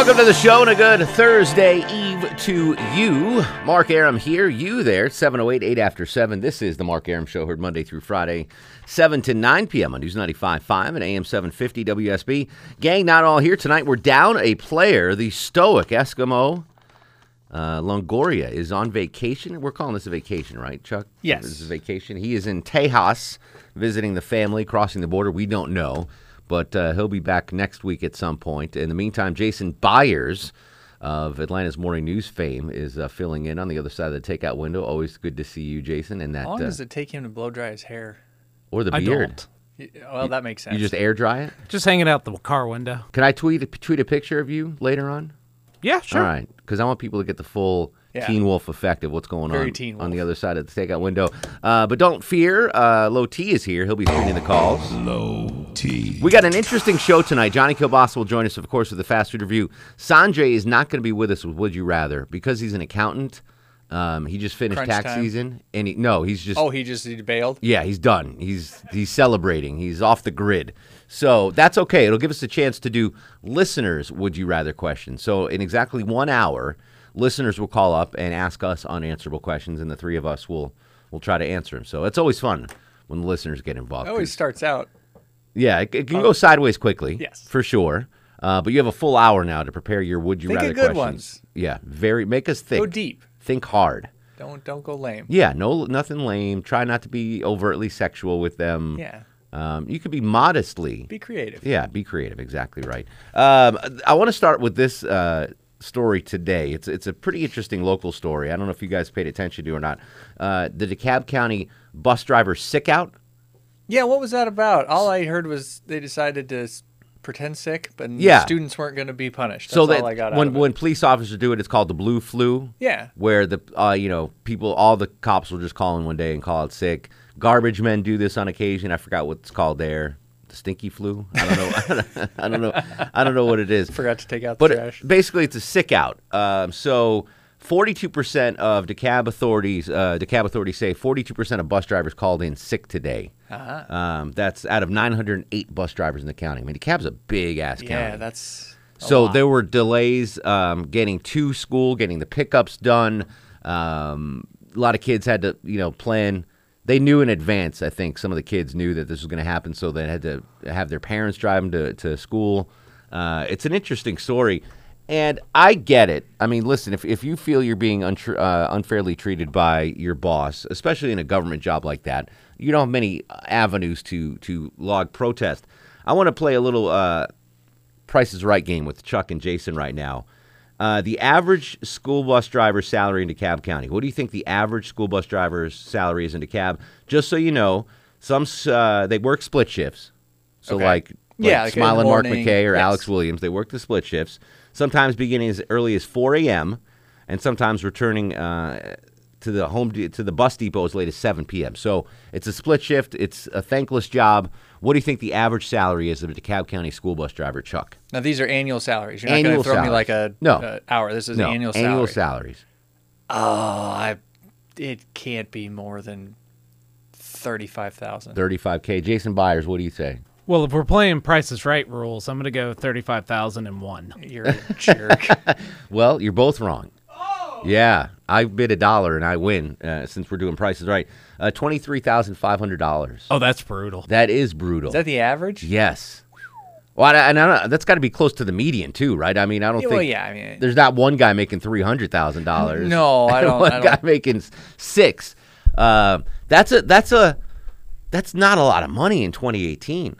Welcome to the show and a good Thursday Eve to you. Mark Arum here, you there, 708 8 after 7. This is the Mark Arum Show, heard Monday through Friday, 7 to 9 p.m. on News 95.5 and AM 750 WSB. Gang, not all here. Tonight we're down a player, the stoic Eskimo. Uh, Longoria is on vacation. We're calling this a vacation, right, Chuck? Yes. This is a vacation. He is in Tejas visiting the family, crossing the border. We don't know, but uh, he'll be back next week at some point. In the meantime, Jason Byers of Atlanta's Morning News fame is uh, filling in on the other side of the takeout window. Always good to see you, Jason. And that How long uh, does it take him to blow dry his hair? or the I beard. don't. Well, that makes sense. You just air dry it. Just hanging out the car window. Can I tweet a, tweet a picture of you later on? Yeah, sure. All right, because I want people to get the full Yeah. Teen Wolf effect of what's going Very on Teen on the other side of the takeout window. Uh, but don't fear, uh, Low T is here. He'll be screening the calls. Low T. We got an interesting show tonight. Johnny Kilbasa will join us, of course, with the fast food review. Sanjay is not going to be with us with Would You Rather because he's an accountant. Um, he just finished Crunch tax time. season, and he, no, he's just oh, he just he bailed. yeah, he's done. He's he's celebrating. He's off the grid. So that's okay. It'll give us a chance to do listeners would you rather questions. So in exactly 1 hour, listeners will call up and ask us unanswerable questions and the three of us will will try to answer them. So it's always fun when the listeners get involved. It always starts out. yeah, it, it can go sideways quickly. Yes. For sure. Uh, but you have a full hour now to prepare your would you Think of rather good questions. Yeah, very make us think. Go deep. Think hard. Don't don't go lame. Yeah, no, nothing lame. Try not to be overtly sexual with them. Yeah. Um, you could be modestly. Be creative. yeah, be creative. Exactly right. Um, I want to start with this uh, story today. It's it's a pretty interesting local story. I don't know if you guys paid attention to it or not. Uh, the DeKalb County bus driver sick out. Yeah, what was that about? All I heard was they decided to pretend sick, but Yeah. students weren't going to be punished. That's so all that I got out when when police officers do it, it's called the blue flu. Yeah. where the uh, you know people, all the cops will just call in one day and call it sick. Garbage men do this on occasion. I forgot what it's called there. The stinky flu. I don't know. I don't know. I don't know what it is. Forgot to take out the But trash. basically, it's a sick out. Um, so. 42% of DeKalb authorities, uh, DeKalb authorities say 42% of bus drivers called in sick today. Uh-huh. Um, that's out of 908 bus drivers in the county. I mean, DeKalb's a big ass county. Yeah, that's So lot. there were delays um, getting to school, getting the pickups done. Um, a lot of kids had to, you know, plan. They knew in advance. I think some of the kids knew that this was going to happen, so they had to have their parents drive them to, to school. Uh, it's an interesting story, and I get it. I mean, listen, if, if you feel you're being untr- uh, unfairly treated by your boss, especially in a government job like that, you don't have many avenues to to log protest. I want to play a little uh, Price is Right game with Chuck and Jason right now. Uh, the average school bus driver's salary in DeKalb County. What do you think the average school bus driver's salary is in DeKalb? Just so you know, some uh, they work split shifts. So Okay. like, like Yeah, like in Smile and Mark McKay or yes. Alex Williams, they work the split shifts. Sometimes beginning as early as 4 a.m. and sometimes returning uh, to the home de- to the bus depot as late as 7 p.m. So it's a split shift. It's a thankless job. What do you think the average salary is of a DeKalb County school bus driver, Chuck? now these are annual salaries. You're not going to throw me like a No. uh, hour. This is no, annual salary. annual salaries. Oh, I it can't be more than thirty-five thousand. 35K. Jason Byers, what do you say? Well, if we're playing Price is Right rules, I'm going to go 35,001. You're a jerk. Well, you're both wrong. Yeah, I bid a dollar and I win uh, since we're doing prices right. Uh, $23,500. Oh, that's brutal. That is brutal. Is that the average? yes. Well, and I don't, that's got to be close to the median too, right? I mean, I don't Yeah, think well, yeah, I mean- there's not one guy making three hundred thousand dollars. No, I don't- One I guy don't- making six. Uh, that's a that's a that's not a lot of money in 2018.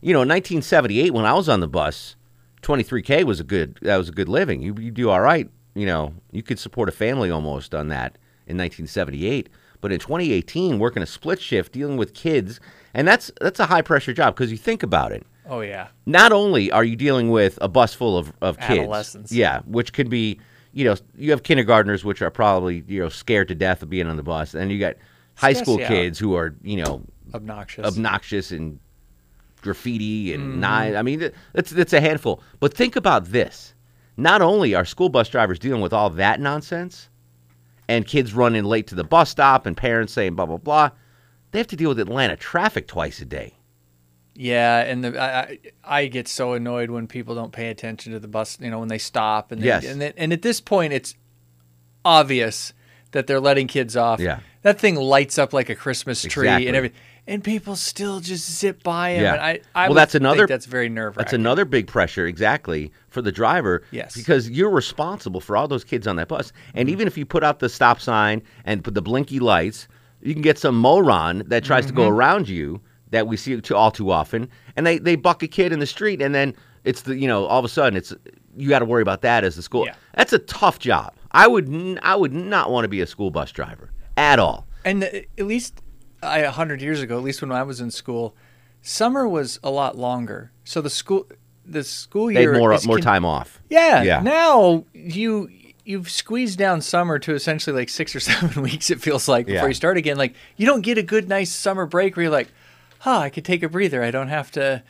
You know, in 1978 when I was on the bus, 23k was a good that was a good living. You you do all right. You know, you could support a family almost on that in 1978. But in 2018, working a split shift, dealing with kids, and that's that's a high pressure job because you think about it Oh yeah. not only are you dealing with a bus full of, of kids, Adolescents. yeah, which could be, you know, you have kindergartners which are probably you know scared to death of being on the bus, and you got high Stress school out. kids who are you know Obnoxious. obnoxious and graffiti and mm. knives. I mean, th- that's that's a handful. But think about this: not only are school bus drivers dealing with all that nonsense, and kids running late to the bus stop, and parents saying blah blah blah, they have to deal with Atlanta traffic twice a day. Yeah, and the, I, I get so annoyed when people don't pay attention to the bus. You know, when they stop and they, Yes. and, then- and at this point, it's obvious that they're letting kids off. Yeah. that thing lights up like a Christmas tree Exactly. and everything, and people still just zip by them. Yeah. And I, I Well, that's another- think that's very nerve That's another big pressure, exactly, for the driver. Yes. Because you're responsible for all those kids on that bus. Mm-hmm. And even if you put out the stop sign and put the blinky lights, you can get some moron that tries to go Mm-hmm. around you that we see too, all too often. And they, they buck a kid in the street, and then it's the, you know, all of a sudden it's, you got to worry about that as the school. Yeah. That's a tough job. I would, n- I would not want to be a school bus driver at all. And the, at least I, a hundred years ago, at least when I was in school, summer was a lot longer. So the school, the school They year had more, is more time off. Yeah. Yeah. Now you you've squeezed down summer to essentially like six or seven weeks. It feels like before Yeah. you start again. Like you don't get a good nice summer break where you're like, huh, I could take a breather. I don't have to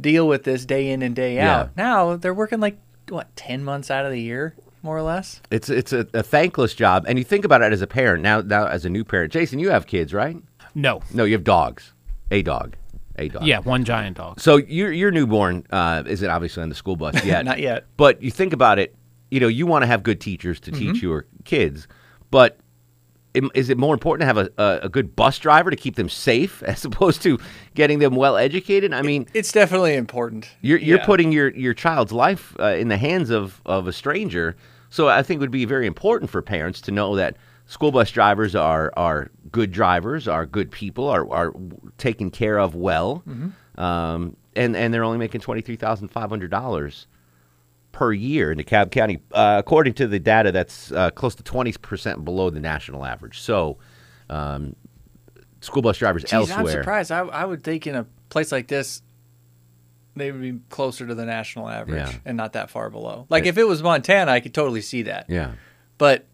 deal with this day in and day Yeah. out. Now they're working like what ten months out of the year, more or less. It's it's a, a thankless job, and you think about it as a parent now. Now, as a new parent, Jason, you have kids, right? No. No, you have dogs. A dog, a dog. Yeah, one giant dog. So your your newborn uh, isn't obviously on the school bus yet. Not yet. But you think about it. You know, you want to have good teachers to Mm-hmm. teach your kids, but im- is it more important to have a, a, a good bus driver to keep them safe as opposed to getting them well educated? I mean, It's definitely important. you're you're Yeah. putting your your child's life uh, in the hands of of a stranger. So I think it would be very important for parents to know that school bus drivers are are good drivers, are good people, are are taken care of well, um, and and they're only making twenty three thousand five hundred dollars per year in DeKalb County, uh, according to the data. That's uh, close to twenty percent below the national average. So. Um, School bus drivers Geez, I'm surprised. I, I would think in a place like this, they would be closer to the national average Yeah. and not that far below. Like if it was Montana, I could totally see that. Yeah. But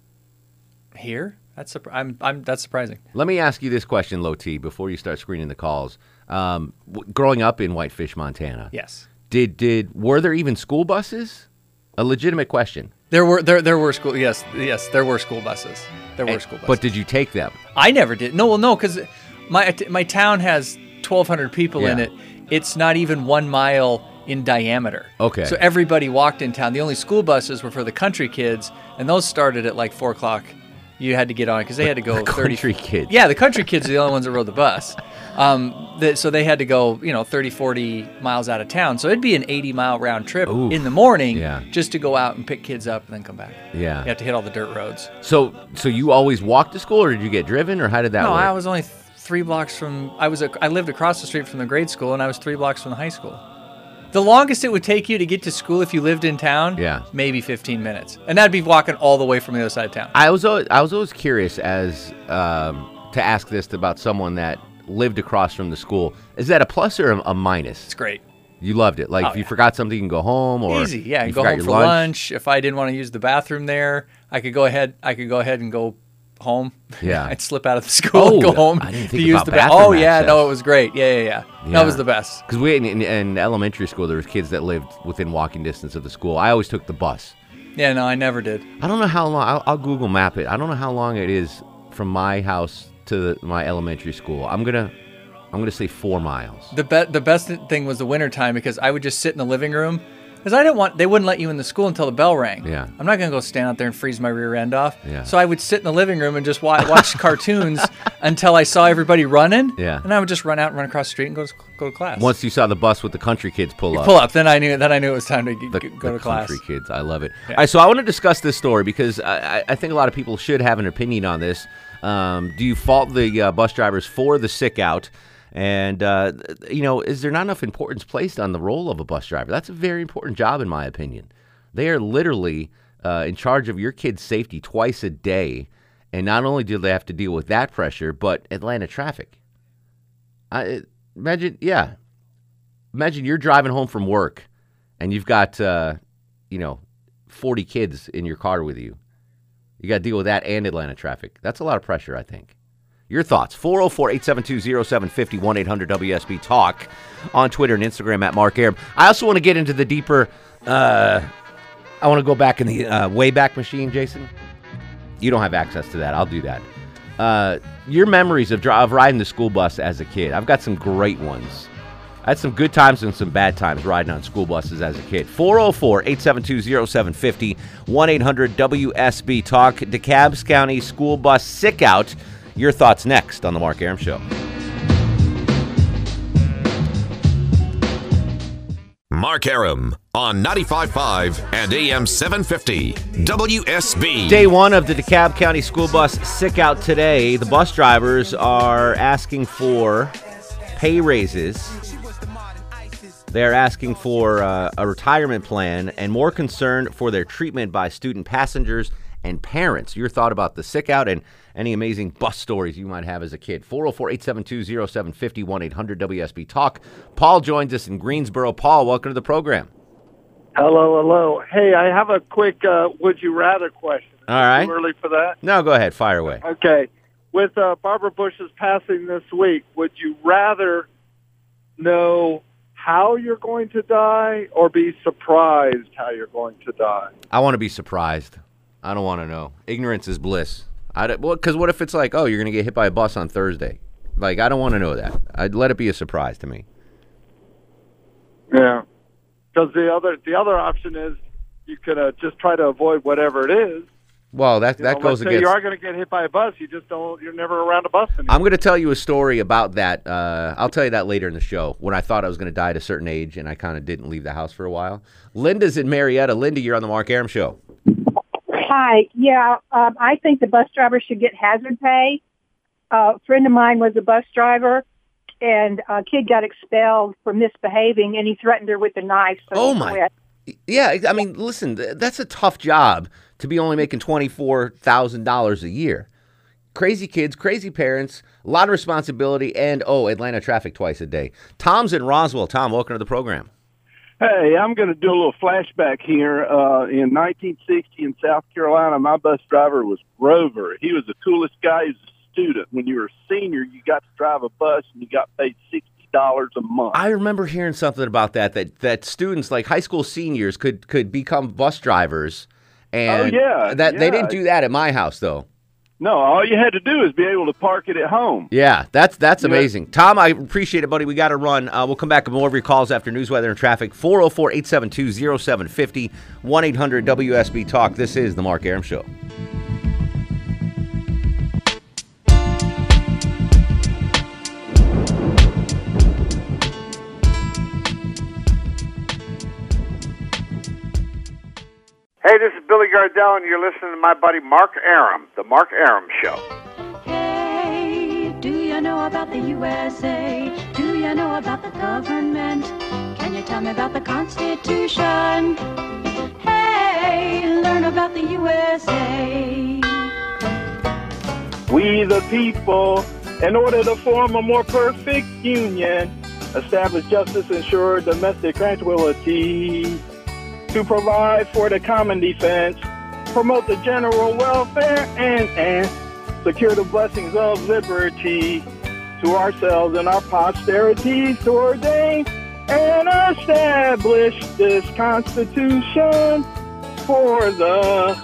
here, that's I'm I'm that's surprising. Let me ask you this question, Low T, before you start screening the calls. Um, w- growing up in Whitefish, Montana, Yes, did did were there even school buses? A legitimate question. there were there there were school yes yes there were school buses. There were And- school buses. But did you take them? I never did. No, well, no, because my my town has 1,200 people in Yeah. it. It's not even one mile in diameter. Okay. So everybody walked in town. The only school buses were for the country kids, and those started at like four o'clock. You had to get on because they had to go The 30 country kids. Yeah, the country kids are the only ones that rode the bus. Um, that, so they had to go, you know, 30, 40 miles out of town. So it'd be an 80 mile round trip Oof. in the morning Yeah. just to go out and pick kids up and then come back. Yeah. You have to hit all the dirt roads. So so you always walked to school, or did you get driven, or how did that No, work? I was only th- three blocks from. I was. A, I lived across the street from the grade school, and I was three blocks from the high school. The longest it would take you to get to school if you lived in town, Yeah. maybe 15 minutes, and that'd be walking all the way from the other side of town. I was always, I was always curious as um, to ask this about someone that lived across from the school. Is that a plus or a, a minus? It's great, You loved it. Like Oh, if you yeah. forgot something, you can go home, or easy. Yeah, you go home for lunch. If I didn't want to use the bathroom there, I could go ahead. I could go ahead and go home. Yeah. I'd slip out of the school and Oh, go home I didn't to think use about the bathroom. bathroom Oh yeah, access. no, it was great. Yeah, yeah, yeah. Yeah. That was the best. Because we in, in elementary school, there was kids that lived within walking distance of the school. I always took the bus. Yeah, no, I never did. I don't know how long. I'll, I'll Google map it. I don't know how long it is from my house to the, my elementary school. I'm gonna, I'm gonna say four miles. The be- the best thing was the winter time because I would just sit in the living room because I didn't want they wouldn't let you in the school until the bell rang. Yeah. I'm not gonna go stand out there and freeze my rear end off. Yeah. So I would sit in the living room and just watch, watch cartoons until I saw everybody running. Yeah. And I would just run out and run across the street and go to, go to class. Once you saw the bus with the country kids pull up. pull up, then I knew then I knew it was time to g- the, go the to class. country kids. I love it. All right, so I want to discuss this story because I, I- I think a lot of people should have an opinion on this. Um, do you fault the uh, bus drivers for the sick out? And uh, you know, is there not enough importance placed on the role of a bus driver? That's a very important job, in my opinion. They are literally uh, in charge of your kid's safety twice a day, and not only do they have to deal with that pressure, but Atlanta traffic. I imagine, yeah, imagine you're driving home from work and you've got uh, you know 40 kids in your car with you you got to deal with that and atlanta traffic that's a lot of pressure i think your thoughts 404-872-0750 1-800-wsb talk on twitter and instagram at mark arum i also want to get into the deeper uh, i want to go back in the uh, wayback machine jason you don't have access to that i'll do that uh, your memories of, of riding the school bus as a kid i've got some great ones I had some good times and some bad times riding on school buses as a kid. 404 872 0750 1 800 WSB Talk. DeKalb County School Bus Sick Out. Your thoughts next on The Mark Arum Show. Mark Arum on 95.5 and AM 750 WSB. Day one of the DeKalb County School Bus Sick Out today. The bus drivers are asking for pay raises. They're asking for uh, a retirement plan and more concern for their treatment by student passengers and parents. Your thought about the sick out and any amazing bus stories you might have as a kid. 404 872 0750 1 800 WSB Talk. Paul joins us in Greensboro. Paul, welcome to the program. Hello, hello. Hey, I have a quick uh, would you rather question. All right. All it. Too early for that? No, go ahead. Fire away. Okay. With uh, Barbara Bush's passing this week, would you rather know how you're going to die or be surprised how you're going to die? I want to be surprised. I don't want to know. Ignorance is bliss. I don't, well, because what if it's like, oh, you're gonna get hit by a bus on Thursday? Like, I don't want to know that. I'd let it be a surprise to me. Yeah. Because the other the other option is you could uh, just try to avoid whatever it is. Well, that You that know, goes against. you are going to get hit by a bus. You just don't. You're never around a bus anymore. I'm going to tell you a story about that. Uh, I'll tell you that later in the show when I thought I was going to die at a certain age and I kind of didn't leave the house for a while. Linda's in Marietta. Linda, you're on the Mark Arum Show. Hi. Yeah, um, I think the bus driver should get hazard pay. Uh, a friend of mine was a bus driver, and a kid got expelled for misbehaving, and he threatened her with a knife. So Oh, my- quit. Yeah, I mean, listen, that's a tough job to be only making twenty four thousand dollars a year. Crazy kids, crazy parents, a lot of responsibility, and oh, Atlanta traffic twice a day. Tom's in Roswell. Tom, welcome to the program. Hey, I'm going to do a little flashback here. Uh, in 1960 in South Carolina, my bus driver was Grover. He was the coolest guy. He was a student. When you were a senior, you got to drive a bus and you got paid sixty dollars a month. I remember hearing something about that that that students like high school seniors could could become bus drivers, and Oh, yeah, that they didn't do that at my house though. No, all you had to do is be able to park it at home. Yeah, that's that's Yeah. amazing. Tom, I appreciate it, buddy. We got to run. Uh, we'll come back with more of your calls after news, weather, and traffic. 404 872 0750 1 800 WSB Talk. This is The Mark Arum Show. Hey, this is Billy Gardell, and you're listening to my buddy Mark Arum, The Mark Arum Show. Hey, do you know about the USA? Do you know about the government? Can you tell me about the Constitution? Hey, learn about the USA. We the people, in order to form a more perfect union, establish justice, ensure domestic tranquility, to provide for the common defense, promote the general welfare, and, and secure the blessings of liberty to ourselves and our posterity to ordain and establish this Constitution for the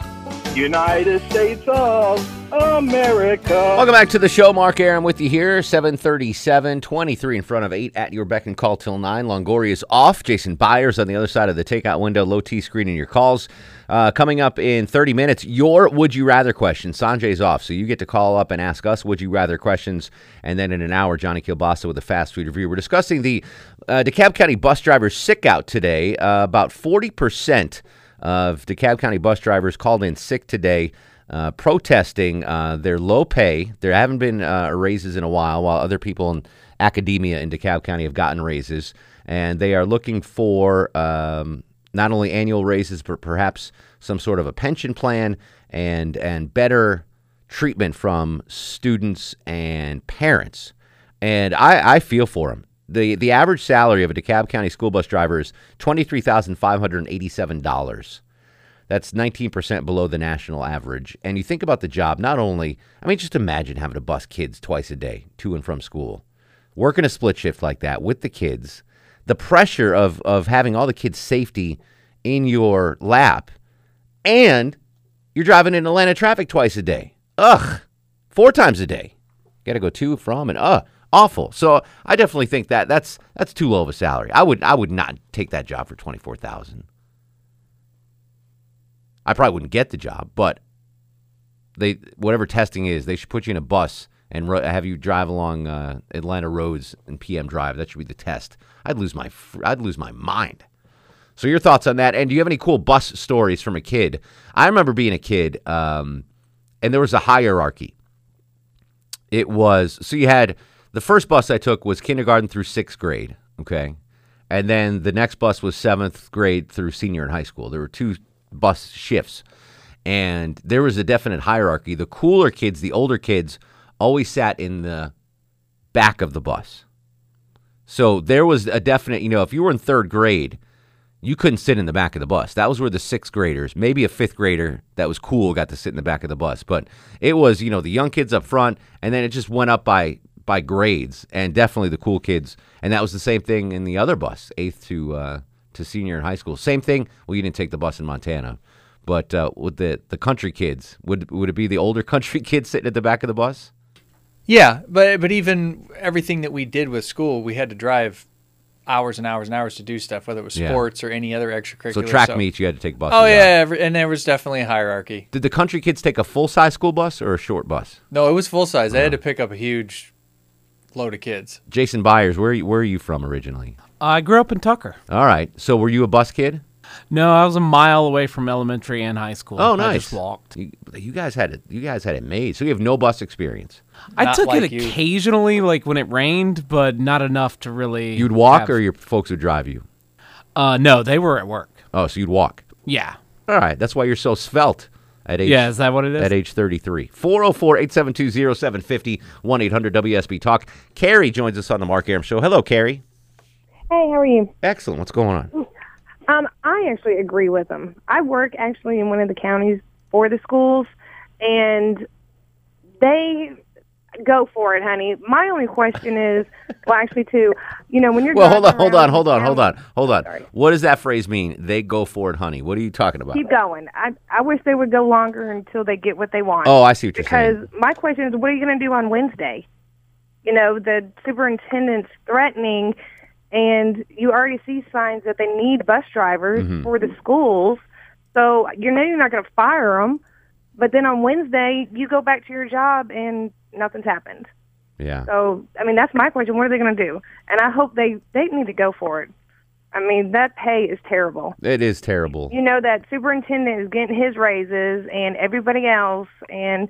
United States of America. Welcome back to the show. Mark Arum with you here. 737, 23 in front of 8 at your beck and call till 9. Longoria is off. Jason Byers on the other side of the takeout window. Low T screening your calls. Uh, coming up in 30 minutes, your Would You Rather question. Sanjay's off, so you get to call up and ask us Would You Rather questions. And then in an hour, Johnny Kilbasa with a fast food review. We're discussing the uh, DeKalb County bus drivers sick out today. Uh, about 40% of DeKalb County bus drivers called in sick today. Uh, protesting uh, their low pay. There haven't been uh, raises in a while, while other people in academia in DeKalb County have gotten raises. And they are looking for um, not only annual raises, but perhaps some sort of a pension plan and, and better treatment from students and parents. And I, I feel for them. The, the average salary of a DeKalb County school bus driver is $23,587. That's 19% below the national average. And you think about the job, not only, I mean, just imagine having to bus kids twice a day to and from school, working a split shift like that with the kids, the pressure of, of having all the kids' safety in your lap, and you're driving in Atlanta traffic twice a day. Ugh, four times a day. Got to go to, from, and uh, awful. So I definitely think that that's that's too low of a salary. I would I would not take that job for twenty four thousand. I probably wouldn't get the job, but they whatever testing is, they should put you in a bus and ro- have you drive along uh, Atlanta roads and PM Drive. That should be the test. I'd lose my fr- I'd lose my mind. So your thoughts on that? And do you have any cool bus stories from a kid? I remember being a kid, um, and there was a hierarchy. It was so you had the first bus I took was kindergarten through sixth grade, okay, and then the next bus was seventh grade through senior in high school. There were two bus shifts, and there was a definite hierarchy. The cooler kids, the older kids, always sat in the back of the bus. So there was a definite, you know, if you were in third grade, you couldn't sit in the back of the bus. That was where the sixth graders, maybe a fifth grader that was cool, got to sit in the back of the bus. But it was, you know, the young kids up front, and then it just went up by by grades, and definitely the cool kids. And that was the same thing in the other bus, eighth to uh, to senior in high school. Same thing. Well, you didn't take the bus in Montana, but uh, with the the country kids, would would it be the older country kids sitting at the back of the bus? Yeah, but but even everything that we did with school, we had to drive hours and hours and hours to do stuff, whether it was Yeah. sports or any other extracurricular. So track meets, you had to take buses. Oh yeah, every, and there was definitely a hierarchy. Did the country kids take a full size school bus or a short bus? No, it was full size. I had to pick up a huge load of kids. Jason Byers, where are you, where are you from originally? I grew up in Tucker. All right. So were you a bus kid? No, I was a mile away from elementary and high school. Oh, I nice. just walked. You, you guys had it. You guys had it made. So you have no bus experience. I took like it you. occasionally, like when it rained, but not enough to really. You'd walk, have- or your folks would drive you. Uh, no, they were at work. Oh, so you'd walk. Yeah. All right. That's why you're so svelte at age. Yeah, is that what it is? At age 33. 404 872 0750 1 800 WSB Talk. Carrie joins us on the Mark Arum Show. Hello, Carrie. Hey, how are you? Excellent. What's going on? Um, I actually agree with them. I work actually in one of the counties for the schools, and they go for it, honey. My only question is, well, actually, two. You know, when you're Well, hold on, hold on, hold on, hold on, hold on. Sorry. What does that phrase mean? They go for it, honey. What are you talking about? Keep going. I I wish they would go longer until they get what they want. Oh, I see what you're because saying. Because my question is, what are you going to do on Wednesday? You know, the superintendent's threatening, and you already see signs that they need bus drivers Mhm. for the schools. So you know you're not going to fire them, but then on Wednesday you go back to your job and nothing's happened. Yeah. So I mean, that's my question. What are they going to do? And I hope they they need to go for it. I mean, that pay is terrible. It is terrible. You know that superintendent is getting his raises and everybody else, and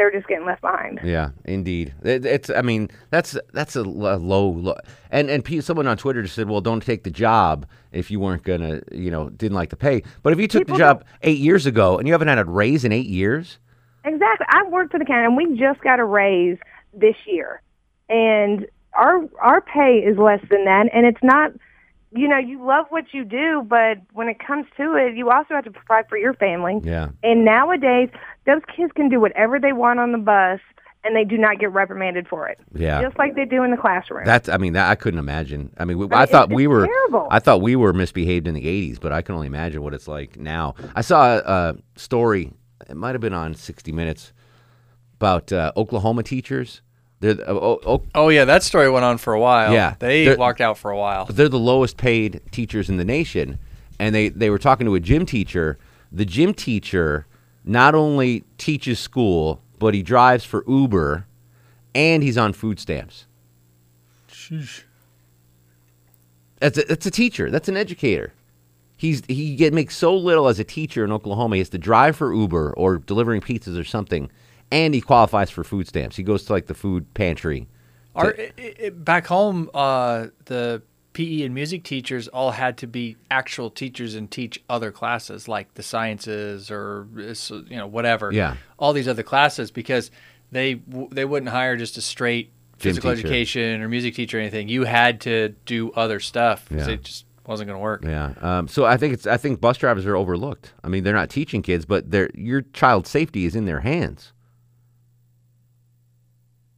they're just getting left behind. Yeah, indeed. It, it's. I mean, that's that's a, low, low. And and someone on Twitter just said, "Well, don't take the job if you weren't gonna, you know, didn't like the pay." But if you took People the job eight years ago and you haven't had a raise in eight years, Exactly. I've worked for the county, and we just got a raise this year, and our our pay is less than that, and it's not. You know, you love what you do, but when it comes to it, you also have to provide for your family. yeah, And nowadays, those kids can do whatever they want on the bus, and they do not get reprimanded for it. Yeah. Just like they do in the classroom. that's. I mean, that I couldn't imagine. I mean, we, I I thought it's- we it's were. terrible. I thought we were misbehaved in the '80s, but I can only imagine what it's like now. I saw a, a story it might have been on 60 Minutes about uh, Oklahoma teachers. They're the- oh, oh, Oh yeah, that story went on for a while. Yeah. they walked out for a while. they're the lowest paid teachers in the nation, and they they were talking to a gym teacher. The gym teacher not only teaches school, but he drives for Uber, and he's on food stamps. That's a, that's a teacher. That's an educator. He's he get, makes so little as a teacher in Oklahoma. He has to drive for Uber or delivering pizzas or something, and he qualifies for food stamps. He goes to like the food pantry. Our, i i back home, uh, the PE and music teachers all had to be actual teachers and teach other classes like the sciences or you know whatever. Yeah. all these other classes because they they wouldn't hire just a straight physical education or music teacher or anything. You had to do other stuff Yeah. it just wasn't going to work. Yeah. Um, so I think it's I think bus drivers are overlooked. I mean, they're not teaching kids, but their your child's safety is in their hands.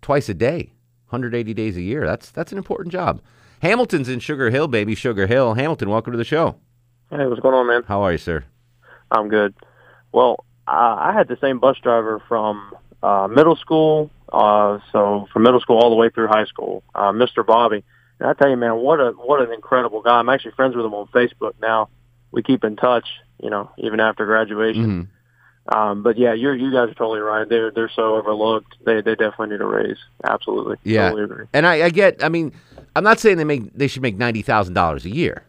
Twice a day, 180 days a year. That's that's an important job. Hamilton's in Sugar Hill, baby, Sugar Hill. Hamilton, welcome to the show. Hey, what's going on, man? How are you, sir? I'm good. Well, I, I had the same bus driver from uh, middle school, uh, so from middle school all the way through high school, uh, Mr. Bobby. And I tell you, man, what a what an incredible guy. I'm actually friends with him on Facebook now. We keep in touch, you know, even after graduation. Mm-hmm. Um, but yeah, you're you guys are totally right. They're they're so overlooked. They they definitely need a raise. Absolutely. Yeah, Totally and I, I get. I mean, I'm not saying they make they should make ninety thousand dollars a year,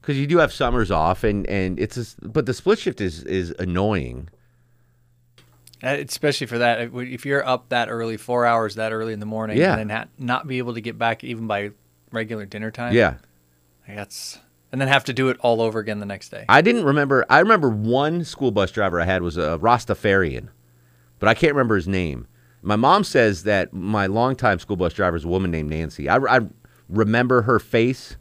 because you do have summers off, and and it's a, but the split shift is is annoying. Uh, Especially for that, if- if you're up that early, four hours that early in the morning, Yeah. and then ha- not be able to get back even by regular dinner time. Yeah. like that's and then have to do it all over again the next day. I didn't remember. I remember one school bus driver I had was a Rastafarian, but I can't remember his name. My mom says that my longtime school bus driver is a woman named Nancy. I, I remember her face,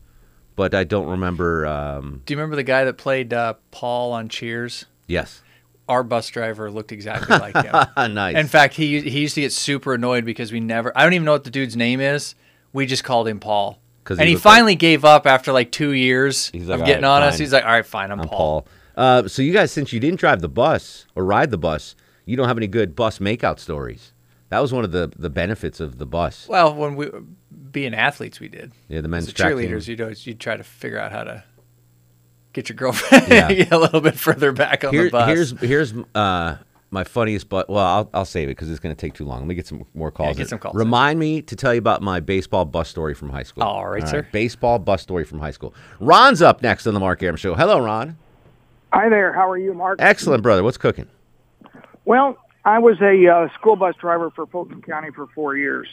but I don't remember. Um, Do you remember the guy that played uh, Paul on Cheers? yes. Our bus driver looked exactly like him. nice. In fact, he he used to get super annoyed because we never. I don't even know what the dude's name is. We just called him Paul. he And he looked like- finally gave up after like two years He's like, of getting right, on us. He's like, "All right, fine, I'm, I'm Paul." Paul. Uh, so you guys, since you didn't drive the bus or ride the bus, you don't have any good bus makeout stories. That was one of the the benefits of the bus. Well, when we being athletes, we did. Yeah, the men's As track team. cheerleaders, you'd always you'd try to figure out how to get your girlfriend Yeah. get a little bit further back on Here- the bus. Here's here's uh, my funniest, but well, I'll, I'll save it because it's going to take too long. Let me get some more calls. get in. some calls Remind me to tell you about my baseball bus story from high school. All right, sir. Baseball bus story from high school. Ron's up next on the Mark Arum Show. Hello, Ron. Hi there. How are you, Mark? Excellent, brother. What's cooking? Well, I was a uh, school bus driver for Fulton County for four years,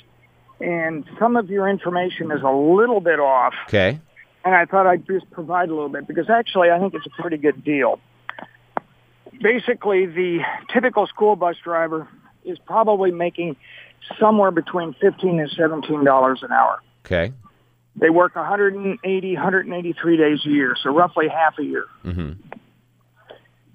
and some of your information is a little bit off, Okay. and I thought I'd just provide a little bit because actually I think it's a pretty good deal. Basically, the typical school bus driver is probably making somewhere between fifteen and seventeen dollars an hour. Okay. They work 180, 183 days a year, so roughly half a year. hmm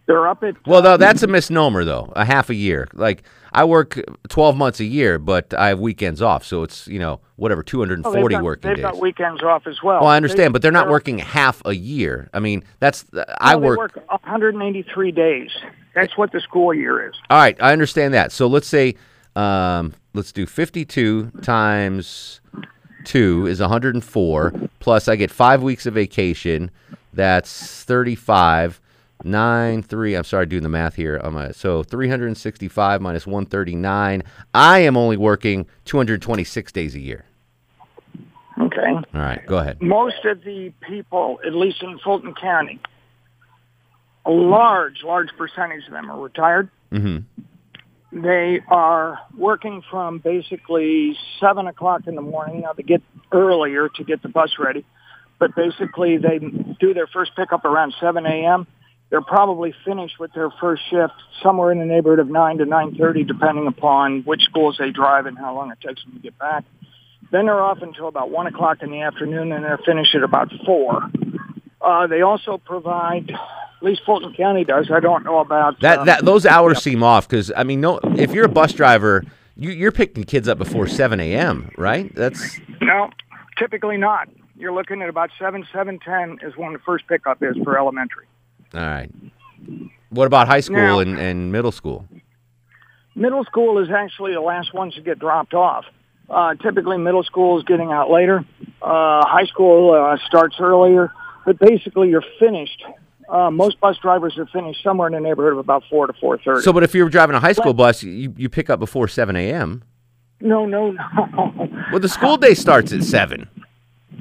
They're up at Well, though that's a misnomer, though. A half a year. Like I work twelve months a year, but I have weekends off, so it's you know whatever two hundred and Oh, they've forty got- working they've days. got weekends off as well. Well, I understand, They- but they're not they're- working half a year. I mean, that's I No, they work. work 183 days. That's what the school year is. All right, I understand that. So let's say, um, let's do 52 times two is 104. Plus, I get five weeks of vacation. That's 35. Nine three. I'm sorry, doing the math here. On my, so 365 minus 139. I am only working 226 days a year. Okay. All right, go ahead. Most of the people, at least in Fulton County, a large, large percentage of them are retired. Mm-hmm. They are working from basically seven o'clock in the morning. Now they get earlier to get the bus ready, but basically they do their first pickup around seven a.m. They're probably finished with their first shift somewhere in the neighborhood of nine to nine thirty, depending upon which schools they drive and how long it takes them to get back. Then they're off until about one o'clock in the afternoon, and they're finished at about four. Uh, they also provide, at least Fulton County does. I don't know about That um, that those hours seem off because I mean, no, if you're a bus driver, you, you're picking kids up before 7 a.m. Right? That's No, typically not. You're looking at about seven, seven ten is when the first pickup is for elementary. All right. What about high school Now- and, and middle school? Middle school is actually the last ones to get dropped off. Uh, typically, middle school is getting out later. Uh, high school uh, starts earlier, but basically, you're finished. Uh, most bus drivers are finished somewhere in the neighborhood of about four to four thirty. So, but if you're driving a high school bus, you, you pick up before 7 a.m. no, no, no. Well, the school day starts at 7.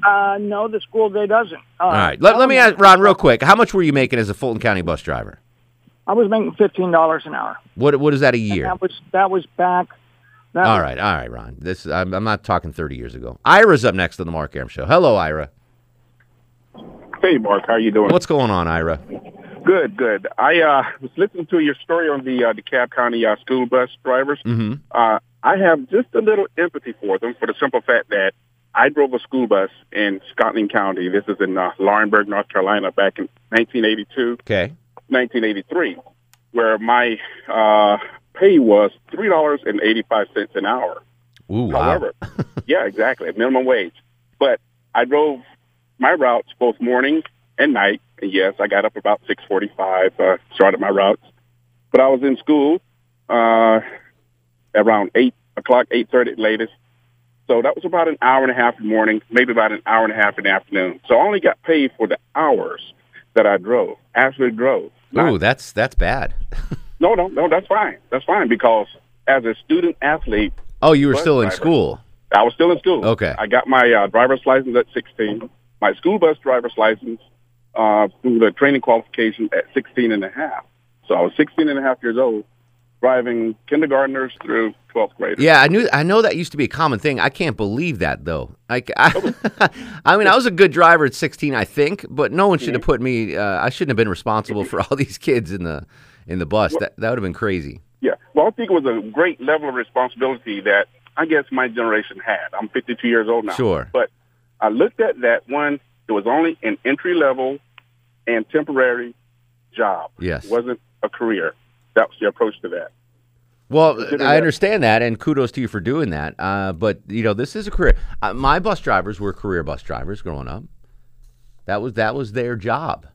Uh, no, the school day doesn't. Uh, All right. Let, let me ask Ron real quick. How much were you making as a Fulton County bus driver? I was making fifteen dollars an hour. What What is that a year? That was that was back. That All was- right, all right, Ron. This I'm, I'm not talking 30 years ago. Ira's up next on the Mark Arum Show. Hello, Ira. Hey, Mark, how you doing? What's going on, Ira? Good, good. I uh, was listening to your story on the uh, DeKalb County uh, school bus drivers. Mm-hmm. Uh, I have just a little empathy for them for the simple fact that I drove a school bus in Scotland County. This is in uh, Laurinburg, North Carolina, back in 1982, Okay. 1983, where my uh, pay was three dollars and eighty-five cents an hour. Ooh, wow. However, yeah, exactly, minimum wage. But I drove my routes both morning and night. And yes, I got up about six forty-five, uh, started my routes. But I was in school uh, around eight o'clock, eight thirty at latest. So that was about an hour and a half in the morning, maybe about an hour and a half in the afternoon. So I only got paid for the hours that I drove, actually drove. Ooh, that's that's bad. No, no, no, that's fine. That's fine because as a student athlete, Oh, you were still in school. I was still in school. Okay. I got my uh, driver's license at 16, my school bus driver's license uh, through the training qualification at 16 and a half. So I was 16 and a half years old, driving kindergartners through 12th graders. Yeah, I knew. I know that used to be a common thing. I can't believe that though. Like, I, I mean, I was a good driver at 16, I think, but no one should have put me. Uh, I shouldn't have been responsible for all these kids in the in the bus. That that would have been crazy. Yeah. Well, I think it was a great level of responsibility that I guess my generation had. I'm 52 years old now. Sure. But I looked at that one. It was only an entry level and temporary job. Yes. It wasn't a career. That was the approach to that. Well, I understand that, and kudos to you for doing that. Uh, but you know, this is a career. Uh, my bus drivers were career bus drivers growing up. That was that was their job.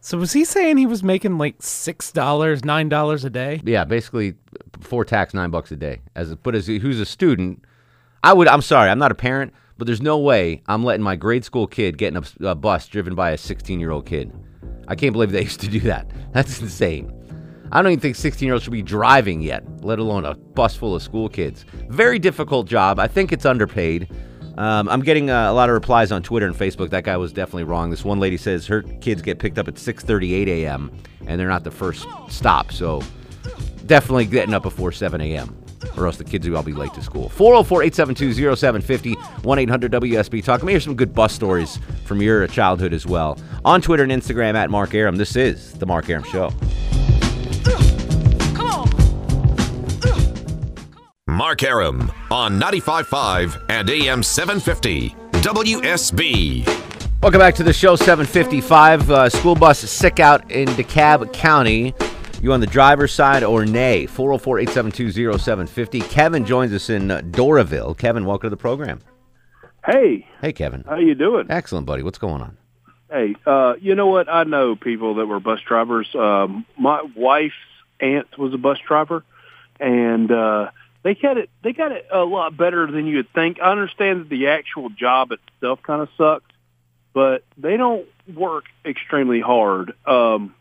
So was he saying he was making like six dollars, nine dollars a day? Yeah, basically before tax, nine bucks a day. As a, but as a, who's a student, I would. I'm sorry, I'm not a parent, but there's no way I'm letting my grade school kid get in a, a bus driven by a 16 year old kid. I can't believe they used to do that. That's insane. I don't even think 16 year olds should be driving yet, let alone a bus full of school kids. Very difficult job. I think it's underpaid. Um, I'm getting uh, a lot of replies on Twitter and Facebook. That guy was definitely wrong. This one lady says her kids get picked up at 6:38 a.m. and they're not the first stop. So definitely getting up before 7 a.m. or else the kids will all be late to school. 404 872 0750 1 800 WSB Talk. Maybe some good bus stories from your childhood as well. On Twitter and Instagram at Mark Arum. This is The Mark Arum Show. Mark Arum on 95.5 and AM 750 WSB. Welcome back to the show, 755. Uh, school bus sick out in DeKalb County. You on the driver's side or nay? 404 872 0750. Kevin joins us in uh, Doraville. Kevin, welcome to the program. Hey, Hey, Kevin. how you doing? Excellent, buddy. What's going on? Hey, uh, you know what? I know people that were bus drivers. Um, my wife's aunt was a bus driver, and uh, they got it. They got it a lot better than you would think. I understand that the actual job itself kind of sucks, but they don't work extremely hard. Um,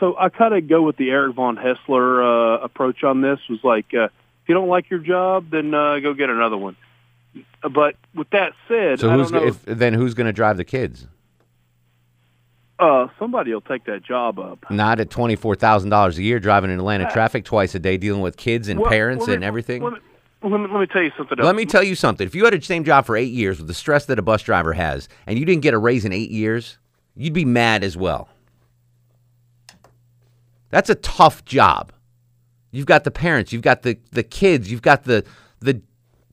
so I kind of go with the Eric Von Haessler uh, approach on this. Was like, uh, if you don't like your job, then uh, go get another one. But with that said, So I who's don't know. if, then who's going to drive the kids? uh, somebody will take that job up. Not at twenty four thousand dollars a year, driving in Atlanta traffic twice a day, dealing with kids and Well, parents me- and everything. Let me, let me, let me tell you something else. Let me tell you something. If you had the same job for eight years with the stress that a bus driver has, and you didn't get a raise in eight years, you'd be mad as well. That's a tough job. You've got the parents, you've got the, the kids, you've got the the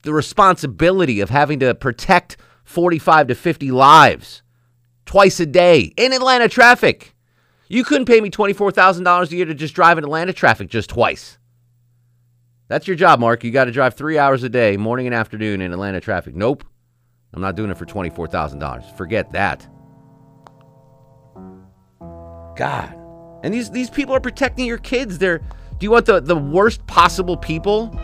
the responsibility of having to protect 45 to 50 lives twice a day in Atlanta traffic. You couldn't pay me $24,000 a year to just drive in Atlanta traffic just twice. That's your job, Mark. You got to drive three hours a day, morning and afternoon, in Atlanta traffic. Nope. I'm not doing it for $24,000. Forget that. God. And these these people are protecting your kids. They're do you want the, the worst possible people?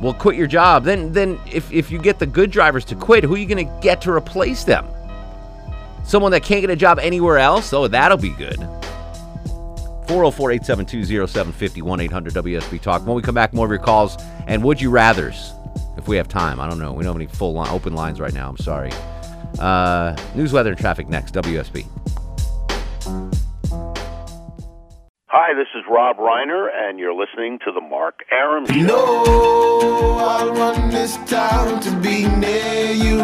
Well, quit your job. Then then if, if you get the good drivers to quit, who are you gonna get to replace them? Someone that can't get a job anywhere else? Oh, that'll be good. 404 872 0750 1 800 WSB Talk. When we come back, more of your calls and would you rathers if we have time. I don't know. We don't have any full line, open lines right now. I'm sorry. Uh, news, weather, and traffic next. WSB. Hi, this is Rob Reiner, and you're listening to the Mark Arum Show. No, I'll run this town to be near you.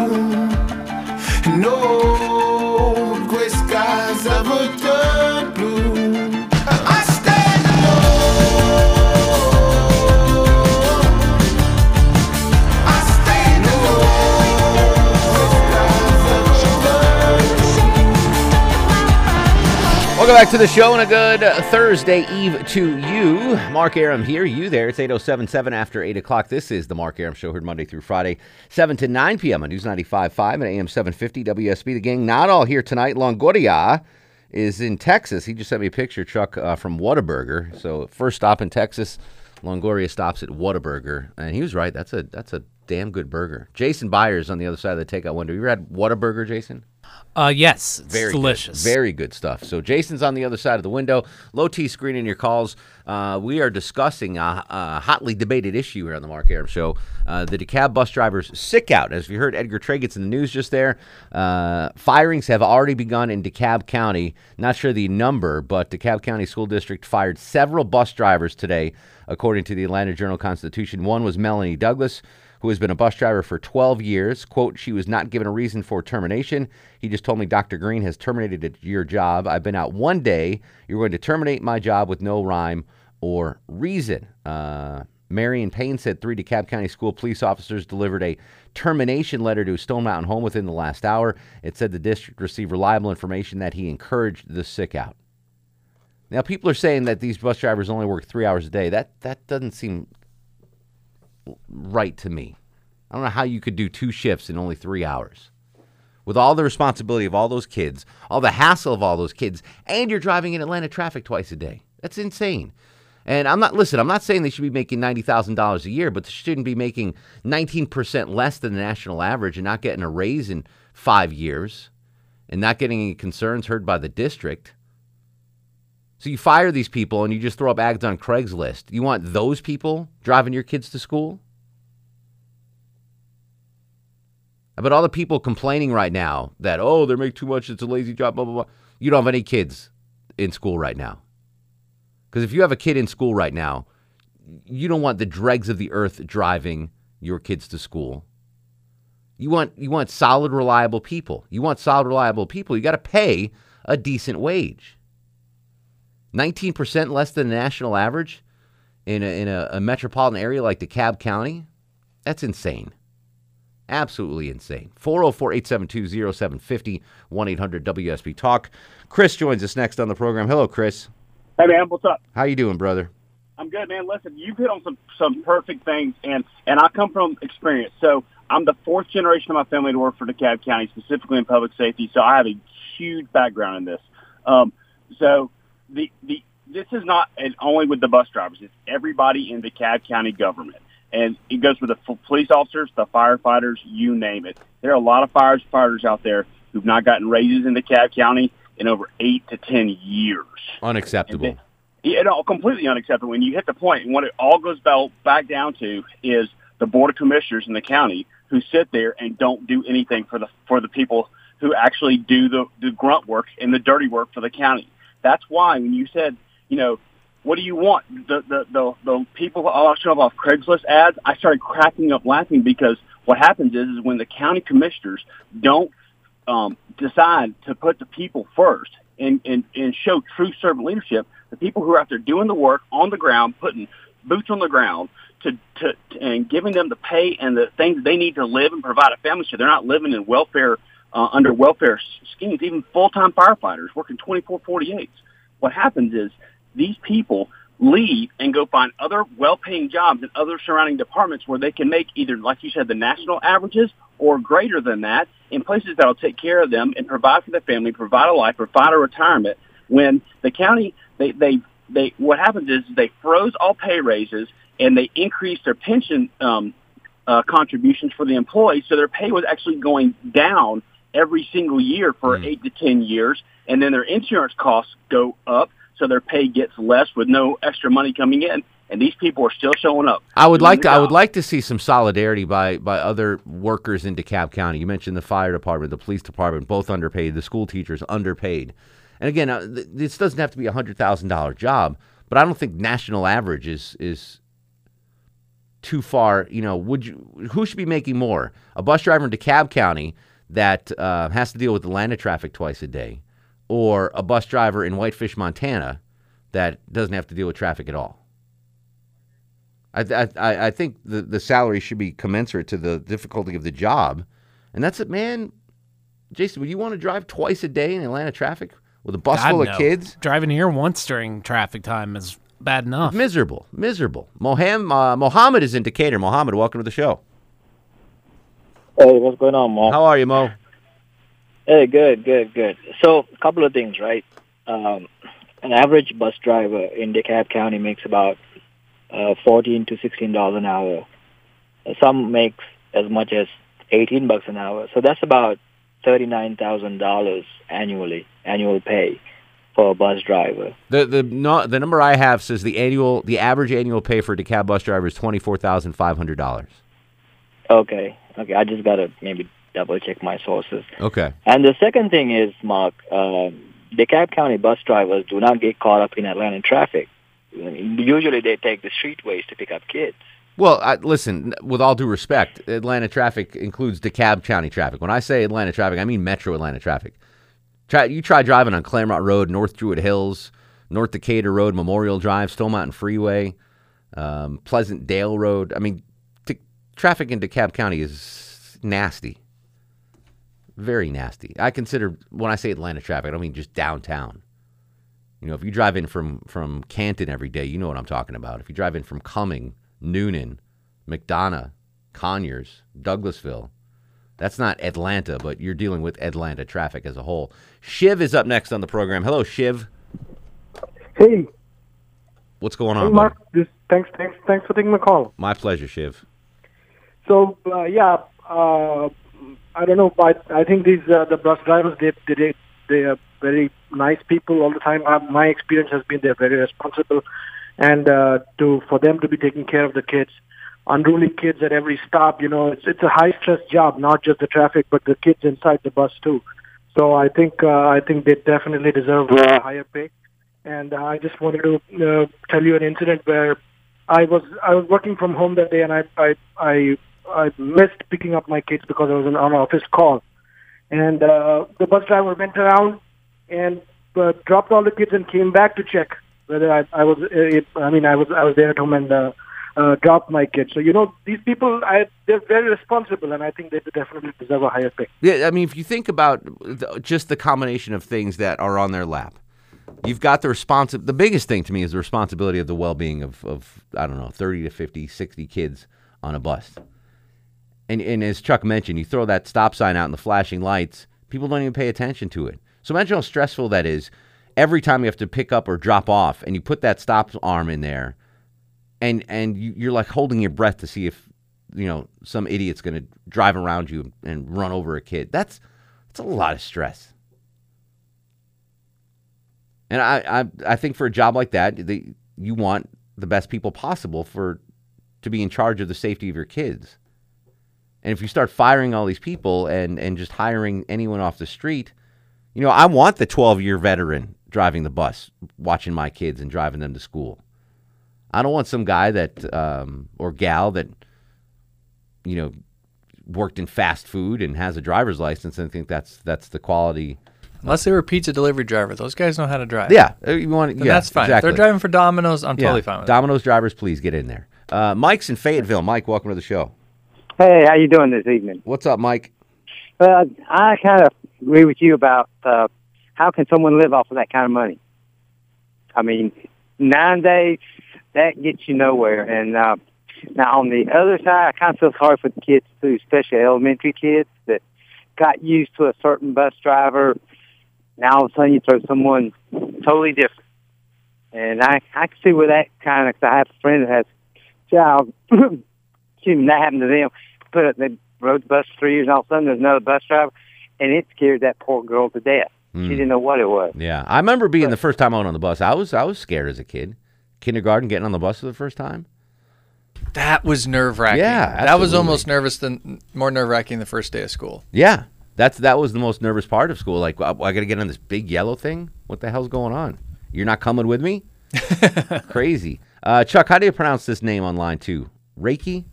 No gray skies ever turn blue. Welcome back to the show and a good Thursday Eve to you. Mark Arum here, you there. It's 8077 after 8 o'clock. This is the Mark Arum Show, heard Monday through Friday, 7 to 9 p.m. on News 95.5 and AM 750 WSB. The gang not all here tonight. Longoria is in Texas. He just sent me a picture, Chuck, uh, from Whataburger. So first stop in Texas, Longoria stops at Whataburger. And he was right. That's a that's a damn good burger. Jason Byers on the other side of the takeout window. You ever had Whataburger, Jason? Uh, yes, it's Very delicious. Good. Very good stuff. So Jason's on the other side of the window. Low T screening your calls. Uh, we are discussing a, a hotly debated issue here on the Mark Arum Show. Uh, the DeKalb bus drivers sick out. As you heard, Edgar Treiguts in the news just there. Uh, firings have already begun in DeKalb County. Not sure the number, but DeKalb County School District fired several bus drivers today, according to the Atlanta Journal Constitution. One was Melanie Douglas who has been a bus driver for 12 years. Quote, she was not given a reason for termination. He just told me Dr. Green has terminated your job. I've been out one day. You're going to terminate my job with no rhyme or reason. Uh, Marion Payne said three DeKalb County school police officers delivered a termination letter to Stone Mountain Home within the last hour. It said the district received reliable information that he encouraged the sick out. Now, people are saying that these bus drivers only work three hours a day. That that doesn't seem right to me. I don't know how you could do two shifts in only three hours. With all the responsibility of all those kids, all the hassle of all those kids, and you're driving in Atlanta traffic twice a day. That's insane. And I'm not, listen, I'm not saying they should be making $90,000 a year, but they shouldn't be making 19% less than the national average and not getting a raise in five years and not getting any concerns heard by the district. So you fire these people and you just throw up ads on Craigslist. You want those people driving your kids to school? About all the people complaining right now that, oh, they make too much, it's a lazy job, blah, blah, blah. You don't have any kids in school right now. Because if you have a kid in school right now, you don't want the dregs of the earth driving your kids to school. You want you want solid, reliable people. You want solid, reliable people. You got to pay a decent wage. 19% less than the national average in a, in a, a metropolitan area like DeKalb County? That's insane. Absolutely insane. 404 872 0750 1 800 WSB Talk. Chris joins us next on the program. Hello, Chris. Hey man, what's up? How you doing, brother? I'm good, man. Listen, you've hit on some some perfect things, and and I come from experience. So I'm the fourth generation of my family to work for DeKalb County, specifically in public safety. So I have a huge background in this. Um, so the the this is not and only with the bus drivers; it's everybody in DeKalb County government, and it goes with the f- police officers, the firefighters, you name it. There are a lot of firefighters out there who've not gotten raises in DeKalb County in over eight to ten years. Unacceptable. Yeah, no, completely unacceptable. When you hit the point, and what it all goes back down to is the board of commissioners in the county who sit there and don't do anything for the for the people who actually do the the grunt work and the dirty work for the county. That's why when you said, you know, what do you want? The the the, the people up off Craigslist ads. I started cracking up laughing because what happens is is when the county commissioners don't um, decide to put the people first and, and, and show true servant leadership, the people who are out there doing the work on the ground, putting boots on the ground, to, to, to and giving them the pay and the things they need to live and provide a family so they're not living in welfare uh, under welfare schemes. Even full-time firefighters working 24 48s. What happens is these people leave and go find other well-paying jobs in other surrounding departments where they can make either, like you said, the national averages or greater than that in places that will take care of them and provide for their family, provide a life, provide a retirement. when the county they they they what happens is they froze all pay raises and they increased their pension um, uh, contributions for the employees, so their pay was actually going down every single year for eight to ten years, and then their insurance costs go up, so their pay gets less with no extra money coming in, and these people are still showing up. I would like to. I would like to see some solidarity by by other workers in DeKalb County. You mentioned the fire department, the police department, both underpaid. The school teachers underpaid. And again, uh, th- this doesn't have to be a hundred thousand dollar job, but I don't think national average is is too far. You know, would you? Who should be making more? A bus driver in DeKalb County that uh, has to deal with Atlanta traffic twice a day, or a bus driver in Whitefish, Montana, that doesn't have to deal with traffic at all. I, I, I- think the, the salary should be commensurate to the difficulty of the job. And that's it, man. Jason, would you want to drive twice a day in Atlanta traffic with a bus God, full of kids? Driving here once during traffic time is bad enough. Miserable, miserable. Moham, uh, Mohammed is in Decatur. Mohammed, welcome to the show. Hey, what's going on, Mo? How are you, Mo? Hey, good, good, good. So, a couple of things, right? Um, an average bus driver in DeKalb County makes about uh, fourteen to sixteen dollars an hour. Some makes as much as eighteen bucks an hour. So that's about thirty nine thousand dollars annually, annual pay for a bus driver. The the no, the number I have says the annual the average annual pay for a DeKalb bus driver is twenty four thousand five hundred dollars. Okay, okay. I just gotta maybe double check my sources. Okay. And the second thing is, Mark, uh, DeKalb County bus drivers do not get caught up in Atlanta traffic. Usually they take the streetways to pick up kids. Well, I, listen, with all due respect, Atlanta traffic includes DeKalb County traffic. When I say Atlanta traffic, I mean Metro Atlanta traffic. Try, you try driving on Clairmont Road, North Druid Hills, North Decatur Road, Memorial Drive, Stone Mountain Freeway, um, Pleasantdale Road. I mean, traffic in DeKalb County is nasty. Very nasty. I consider, when I say Atlanta traffic, I don't mean just downtown. You know, if you drive in from from Canton every day, you know what I'm talking about. If you drive in from Cumming, Newnan, McDonough, Conyers, Douglasville, that's not Atlanta, but you're dealing with Atlanta traffic as a whole. Shiv is up next on the program. Hello, Shiv. Hey, What's going hey on? Mark. buddy? This, thanks, thanks, thanks for taking my call. My pleasure, Shiv. So uh, yeah, uh, I don't know, but I think these uh, the bus drivers they they they are very nice people all the time. Uh, my experience has been they're very responsible, and uh, to for them to be taking care of the kids, unruly kids at every stop. You know, it's it's a high stress job, not just the traffic, but the kids inside the bus too. So I think uh, I think they definitely deserve a higher pay. And uh, I just wanted to uh, tell you an incident where I was I was working from home that day, and I I I, I missed picking up my kids because I was on an office call, and uh, the bus driver went around and uh, dropped all the kids and came back to check whether I, I was. Uh, it, I mean, I was I was there at home and uh, uh, dropped my kids. So you know, these people, I, they're very responsible, and I think they definitely deserve a higher pay. Yeah, I mean, if you think about the, just the combination of things that are on their lap, you've got the responsi- The biggest thing to me is the responsibility of the well-being of, of I don't know, thirty to 50, 60 kids on a bus. And and as Chuck mentioned, you throw that stop sign out in the flashing lights, people don't even pay attention to it. So imagine how stressful that is. Every time you have to pick up or drop off, and you put that stop arm in there, and and you, you're like holding your breath to see if you know some idiot's going to drive around you and run over a kid. That's that's a lot of stress. And I I, I think for a job like that, the, you want the best people possible for to be in charge of the safety of your kids. And if you start firing all these people and and just hiring anyone off the street, you know, I want the 12 year veteran driving the bus, watching my kids and driving them to school. I don't want some guy that um, or gal that you know worked in fast food and has a driver's license and think that's that's the quality. Unless they were a pizza delivery driver, those guys know how to drive. Yeah, uh, you want yeah, that's fine. If they're driving for Domino's, I'm Yeah, totally fine with Domino's drivers, please get in there. Uh, Mike's in Fayetteville. Mike, welcome to the show. Hey, how you doing this evening? What's up, Mike? Uh, I kind of agree with you about uh, how can someone live off of that kind of money? I mean, nine days that gets you nowhere. And uh, now on the other side, I kind of feel sorry for the kids too, especially elementary kids that got used to a certain bus driver Now all of a sudden you throw someone totally different. And I I can see where that kind of. Cause I have a friend that has a child. excuse me, that happened to them. Put it, they rode the bus for three years, and all of a sudden there's another bus driver, and it scared that poor girl to death. Mm. She didn't know what it was. Yeah, I remember being the first time I went on the bus. I was I was scared as a kid. Kindergarten, getting on the bus for the first time. That was nerve wracking. Yeah, that was almost nervous than more nerve wracking the first day of school. Yeah, that's that was the most nervous part of school. Like, I, I got to get on this big yellow thing. What the hell's going on? You're not coming with me? Crazy. Uh, Chuck, how do you pronounce this name online too? Reiki.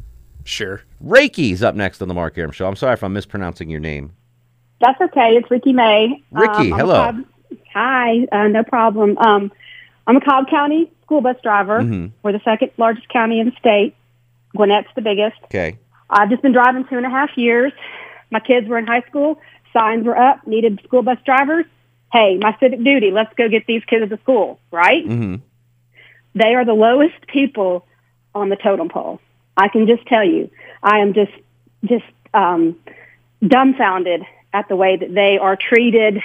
Sure. Reiki's up next on the Mark Arum Show. I'm sorry if I'm mispronouncing your name. That's okay. It's Ricky May. Ricky, Um, hello. Cobb- hi, uh, no problem. Um, I'm a Cobb County school bus driver. Mhm. We're the second largest county in the state. Gwinnett's the biggest. Okay. I've just been driving two and a half years. My kids were in high school. Signs were up. Needed school bus drivers. Hey, my civic duty. Let's go get these kids to school. Right? Mm-hmm. They are the lowest people on the totem pole. I can just tell you, I am just just um, dumbfounded at the way that they are treated.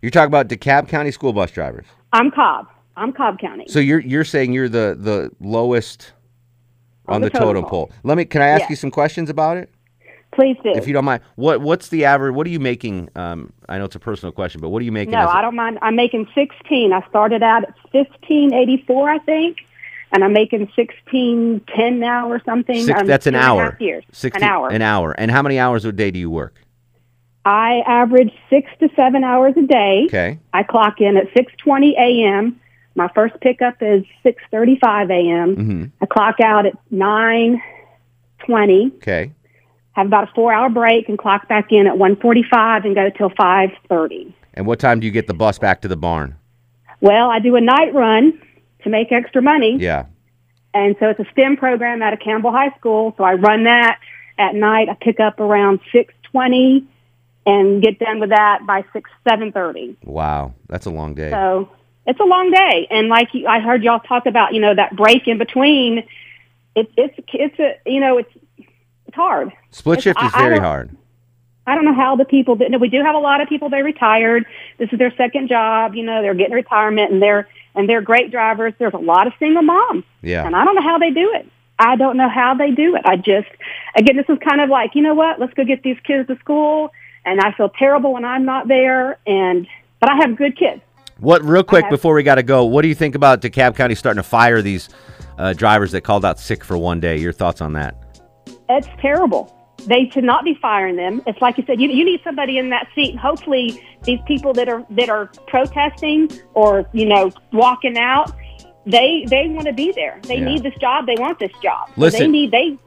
You're talking about DeKalb County school bus drivers. I'm Cobb. I'm Cobb County. So you're you're saying you're the the lowest on, the, totem, pole. Let me. Can I ask Yes. you some questions about it? Please do. If you don't mind, what what's the average? What are you making? Um, I know it's a personal question, but what are you making? no, I I don't mind. I'm making 16. I started out at 1584, I think, and I'm making 1610 now or something. Six, Um, that's an two and a hour. years. 60 An hour. An hour. And how many hours a day do you work? I average six to seven hours a day. Okay. I clock in at 6:20 a.m. My first pickup is 6:35 a.m. Mm-hmm. I clock out at 9:20. Okay. Have about a four-hour break and clock back in at one forty-five and go till 5:30. And what time do you get the bus back to the barn? Well, I do a night run to make extra money. Yeah. And so it's a STEM program out of Campbell High School. So I run that at night. I pick up around 6:20 and get done with that by 6 7:30. Wow, that's a long day. So it's a long day. And like you, I heard y'all talk about, you know, that break in between. It's it's it's a you know it's it's hard. Split It's- shift is I- I very hard. I don't know how the people that no, we do have a lot of people they retired. This is their second job. You know, they're getting retirement and they're and they're great drivers. There's a lot of single moms. Yeah. And I don't know how they do it. I don't know how they do it. I just, again, this is kind of like, you know what? Let's go get these kids to school. And I feel terrible when I'm not there. And, but I have good kids. What, real quick have- before we got to go, what do you think about DeKalb County starting to fire these uh, drivers that called out sick for one day? Your thoughts on that? It's terrible. They should not be firing them. It's like you said, you, you need somebody in that seat. Hopefully these people that are, that are protesting or, you know, walking out, they, they want to be there. They Yeah. need this job. They want this job. So Listen. they need, they,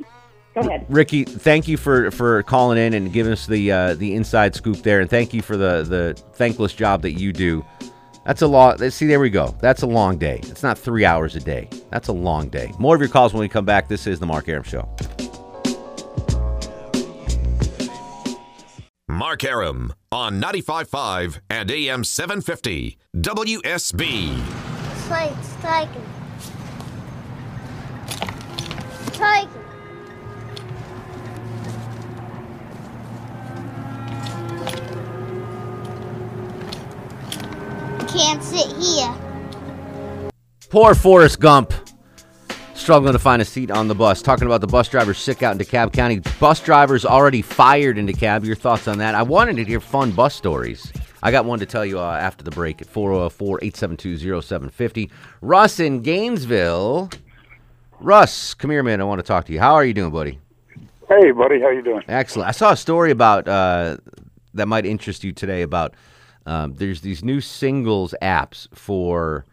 go ahead. Ricky, thank you for, for calling in and giving us the uh, the inside scoop there, and thank you for the, the thankless job that you do. That's a long. See, there we go. That's a long day. It's not three hours a day. That's a long day. More of your calls when we come back. This is the Mark Arum Show. Mark Arum on 95.5 and AM 750 WSB. Strike, strike. Strike. Can't sit here. Poor Forrest Gump. Struggling to find a seat on the bus. Talking about the bus drivers sick out in DeKalb County. Bus drivers already fired in DeKalb. Your thoughts on that? I wanted to hear fun bus stories. I got one to tell you uh, after the break at 404 872 0750. Russ in Gainesville. Russ, come here, man. I want to talk to you. How are you doing, buddy? Hey, buddy, how you doing? Excellent. I saw a story about uh, that might interest you today about um, there's these new singles apps for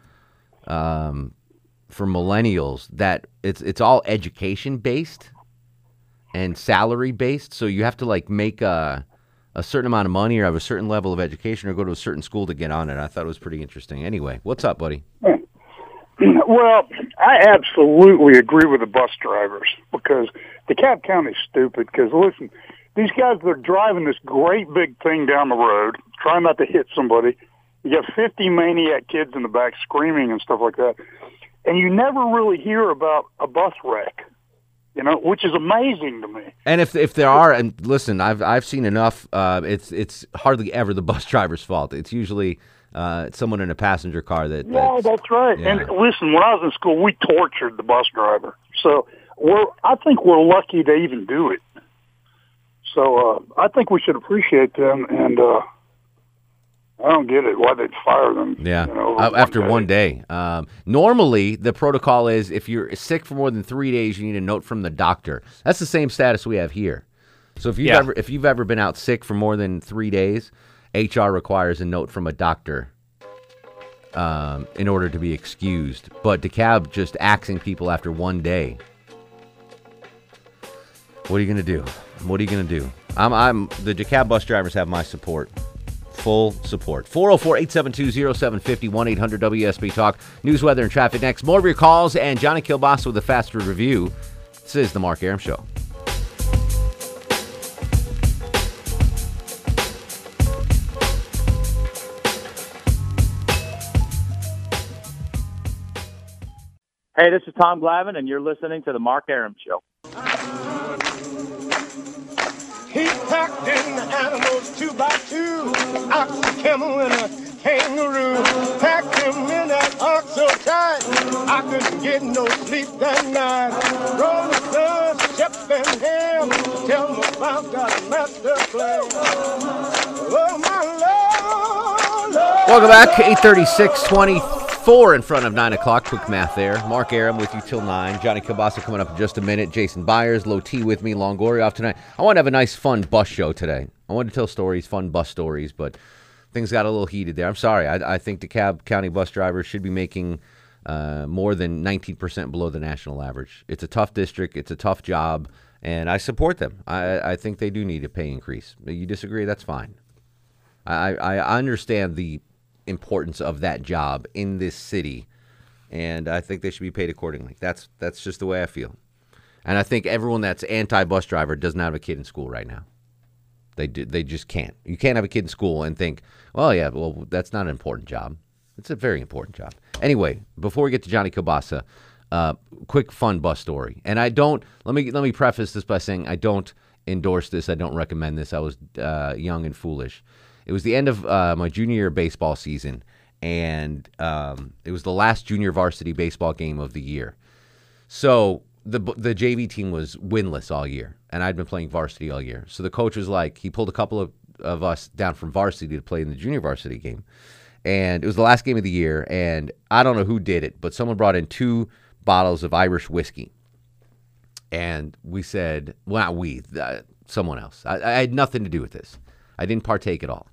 um, for millennials that it's it's all education based and salary based. So you have to like make a a certain amount of money or have a certain level of education or go to a certain school to get on it. I thought it was pretty interesting. Anyway, what's up, buddy? Well, I absolutely agree with the bus drivers because the cab count is stupid. Because listen, these guys they're driving this great big thing down the road, trying not to hit somebody. You got 50 maniac kids in the back screaming and stuff like that, and you never really hear about a bus wreck. You know, which is amazing to me. And if if there are, and listen, I've I've seen enough. Uh, it's it's hardly ever the bus driver's fault. It's usually uh, someone in a passenger car that. Yeah, that's right. Yeah. And listen, when I was in school, we tortured the bus driver. So we're, I think we're lucky to even do it. So uh, I think we should appreciate them, and uh, I don't get it why they'd fire them. Yeah, you know, uh, one after day. one day. Um, normally, the protocol is if you're sick for more than three days, you need a note from the doctor. That's the same status we have here. So if you've Yeah. ever if you've ever been out sick for more than three days, HR requires a note from a doctor um, in order to be excused. But DeKalb just axing people after one day. What are you gonna do? What are you gonna do? I'm I'm the DeKalb bus drivers have my support. Full support. 404 872 0750 1 800 WSB Talk. News, weather, and traffic next. More of your calls and Johnny Kilbasa with a fast food review. This is the Mark Arum Show. Hey, this is Tom Glavine, and you're listening to the Mark Arum Show. He packed in the animals two by two, ox, a camel, and a kangaroo. Packed him in that ox so tight, I couldn't get no sleep that night. Rolling Stones, Shep and Ham, tell them about that master plan. Oh, my Lord. Welcome back. 836 24 in front of 9 o'clock. Quick math there. Mark Arum with you till 9. Johnny Kilbasa coming up in just a minute. Jason Byers, Low T with me. Longoria off tonight. I want to have a nice, fun bus show today. I want to tell stories, fun bus stories, but things got a little heated there. I'm sorry. I, I think DeKalb County bus drivers should be making uh, more than 19% below the national average. It's a tough district, it's a tough job, and I support them. I, I think they do need a pay increase. You disagree? That's fine. I, I understand the importance of that job in this city, and I think they should be paid accordingly. That's that's just the way I feel, and I think everyone that's anti-bus driver doesn't have a kid in school right now. They do, they just can't. You can't have a kid in school and think, well, yeah, well, that's not an important job. It's a very important job. Anyway, before we get to Johnny Kabasa, uh, quick fun bus story. And I don't let me let me preface this by saying I don't endorse this. I don't recommend this. I was uh, young and foolish. It was the end of uh, my junior year baseball season, and um, it was the last junior varsity baseball game of the year. So the the JV team was winless all year, and I'd been playing varsity all year. So the coach was like, he pulled a couple of, of us down from varsity to play in the junior varsity game, and it was the last game of the year. And I don't know who did it, but someone brought in two bottles of Irish whiskey, and we said, well, not we, uh, someone else. I, I had nothing to do with this. I didn't partake at all.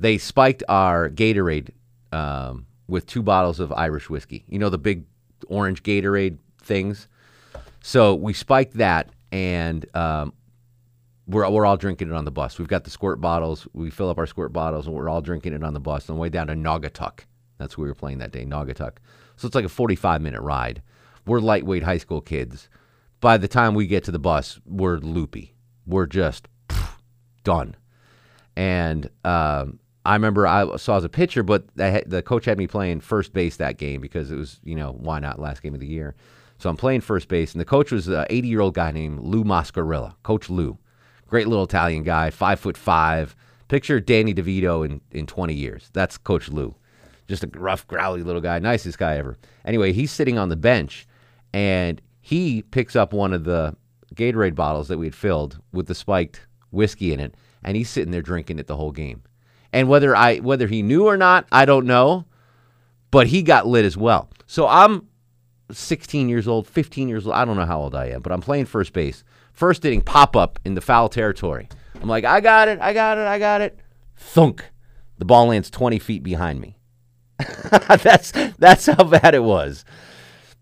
They spiked our Gatorade um, with two bottles of Irish whiskey. You know the big orange Gatorade things. So we spiked that, and um, we're we're all drinking it on the bus. We've got the squirt bottles. We fill up our squirt bottles, and we're all drinking it on the bus on the way down to Naugatuck. That's where we were playing that day, Naugatuck. So it's like a 45 minute ride. We're lightweight high school kids. By the time we get to the bus, we're loopy. We're just pff, done. And um, I remember I saw as a pitcher, but the coach had me playing first base that game because it was, you know, why not last game of the year. So I'm playing first base, and the coach was an 80 year old guy named Lou Mascarilla, Coach Lou. Great little Italian guy, five foot five. Picture Danny DeVito in, in 20 years. That's Coach Lou. Just a rough, growly little guy, nicest guy ever. Anyway, he's sitting on the bench, and he picks up one of the Gatorade bottles that we had filled with the spiked whiskey in it, and he's sitting there drinking it the whole game. And whether I whether he knew or not, I don't know, but he got lit as well. So I'm 16 years old, 15 years old. I don't know how old I am, but I'm playing first base. First inning pop up in the foul territory. I'm like, I got it, I got it, I got it. Thunk. The ball lands 20 feet behind me. that's that's how bad it was.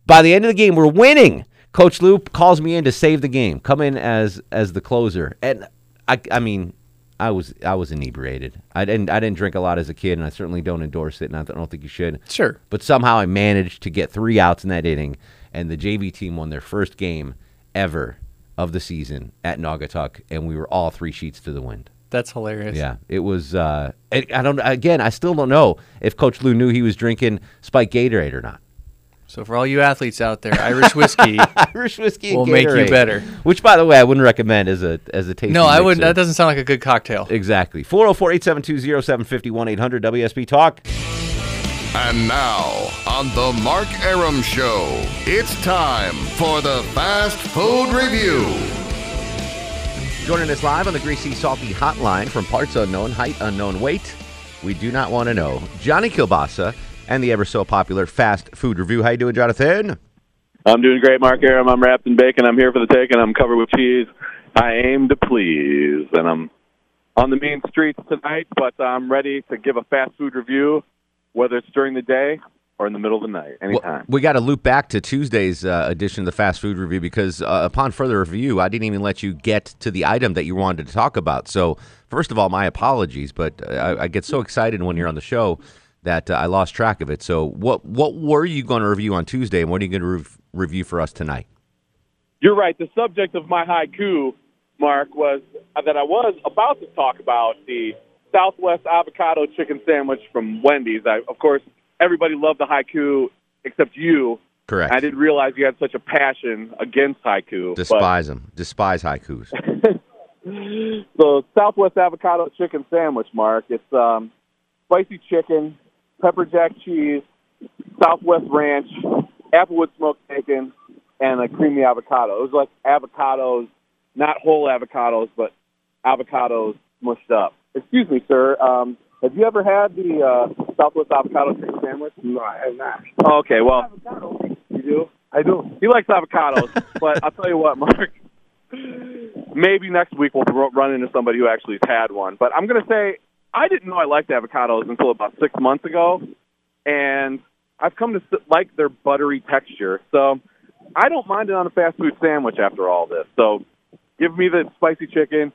By the end of the game, we're winning. Coach Lou calls me in to save the game. Come in as as the closer, and I I mean, I was I was inebriated. I didn't I didn't drink a lot as a kid, and I certainly don't endorse it, and I don't think you should. Sure. But somehow I managed to get three outs in that inning, and the JV team won their first game ever of the season at Naugatuck, and we were all three sheets to the wind. That's hilarious. Yeah, it was. Uh, it, I don't. Again, I still don't know if Coach Lou knew he was drinking Spike Gatorade or not. So for all you athletes out there, Irish whiskey, Irish whiskey will make you better. Which, by the way, I wouldn't recommend as a as a tasting. No, I wouldn't. That doesn't sound like a good cocktail. Exactly. 404 872 0750 800 WSB Talk. And now, on the Mark Arum Show, it's time for the Fast Food Review. Joining us live on the Greasy Salty Hotline from parts unknown, height unknown, weight we do not want to know. Johnny Kilbasa and the ever so popular Fast Food Review. How you doing, Jonathan? I'm doing great, Mark Arum. I'm wrapped in bacon. I'm here for the take, and I'm covered with cheese. I aim to please, and I'm on the main streets tonight, but I'm ready to give a fast food review, whether it's during the day or in the middle of the night, anytime. We got to loop back to Tuesday's uh, edition of the Fast Food Review because uh, upon further review, I didn't even let you get to the item that you wanted to talk about. So, first of all, my apologies, but uh, I, I get so excited when you're on the show that uh, I lost track of it. So, what what were you going to review on Tuesday, and what are you going to rev- review for us tonight? You're right. The subject of my haiku, Mark, was that I was about to talk about the Southwest avocado chicken sandwich from Wendy's. I, of course, everybody loved the haiku except you. Correct. I didn't realize you had such a passion against haiku. but- Despise them. Despise haikus. the Southwest avocado chicken sandwich, Mark. It's um, spicy chicken, pepper jack cheese, Southwest ranch, applewood smoked bacon, and a creamy avocado. It was like avocados, not whole avocados, but avocados mushed up. Excuse me, sir. Um, have you ever had the uh, Southwest avocado chicken sandwich? No, I have not. Okay, well, you do. I do. He likes avocados, but I'll tell you what, Mark. Maybe next week we'll run into somebody who actually has had one. But I'm going to say I didn't know I liked avocados until about six months ago, and I've come to like their buttery texture. So I don't mind it on a fast food sandwich after all this. So give me the spicy chicken,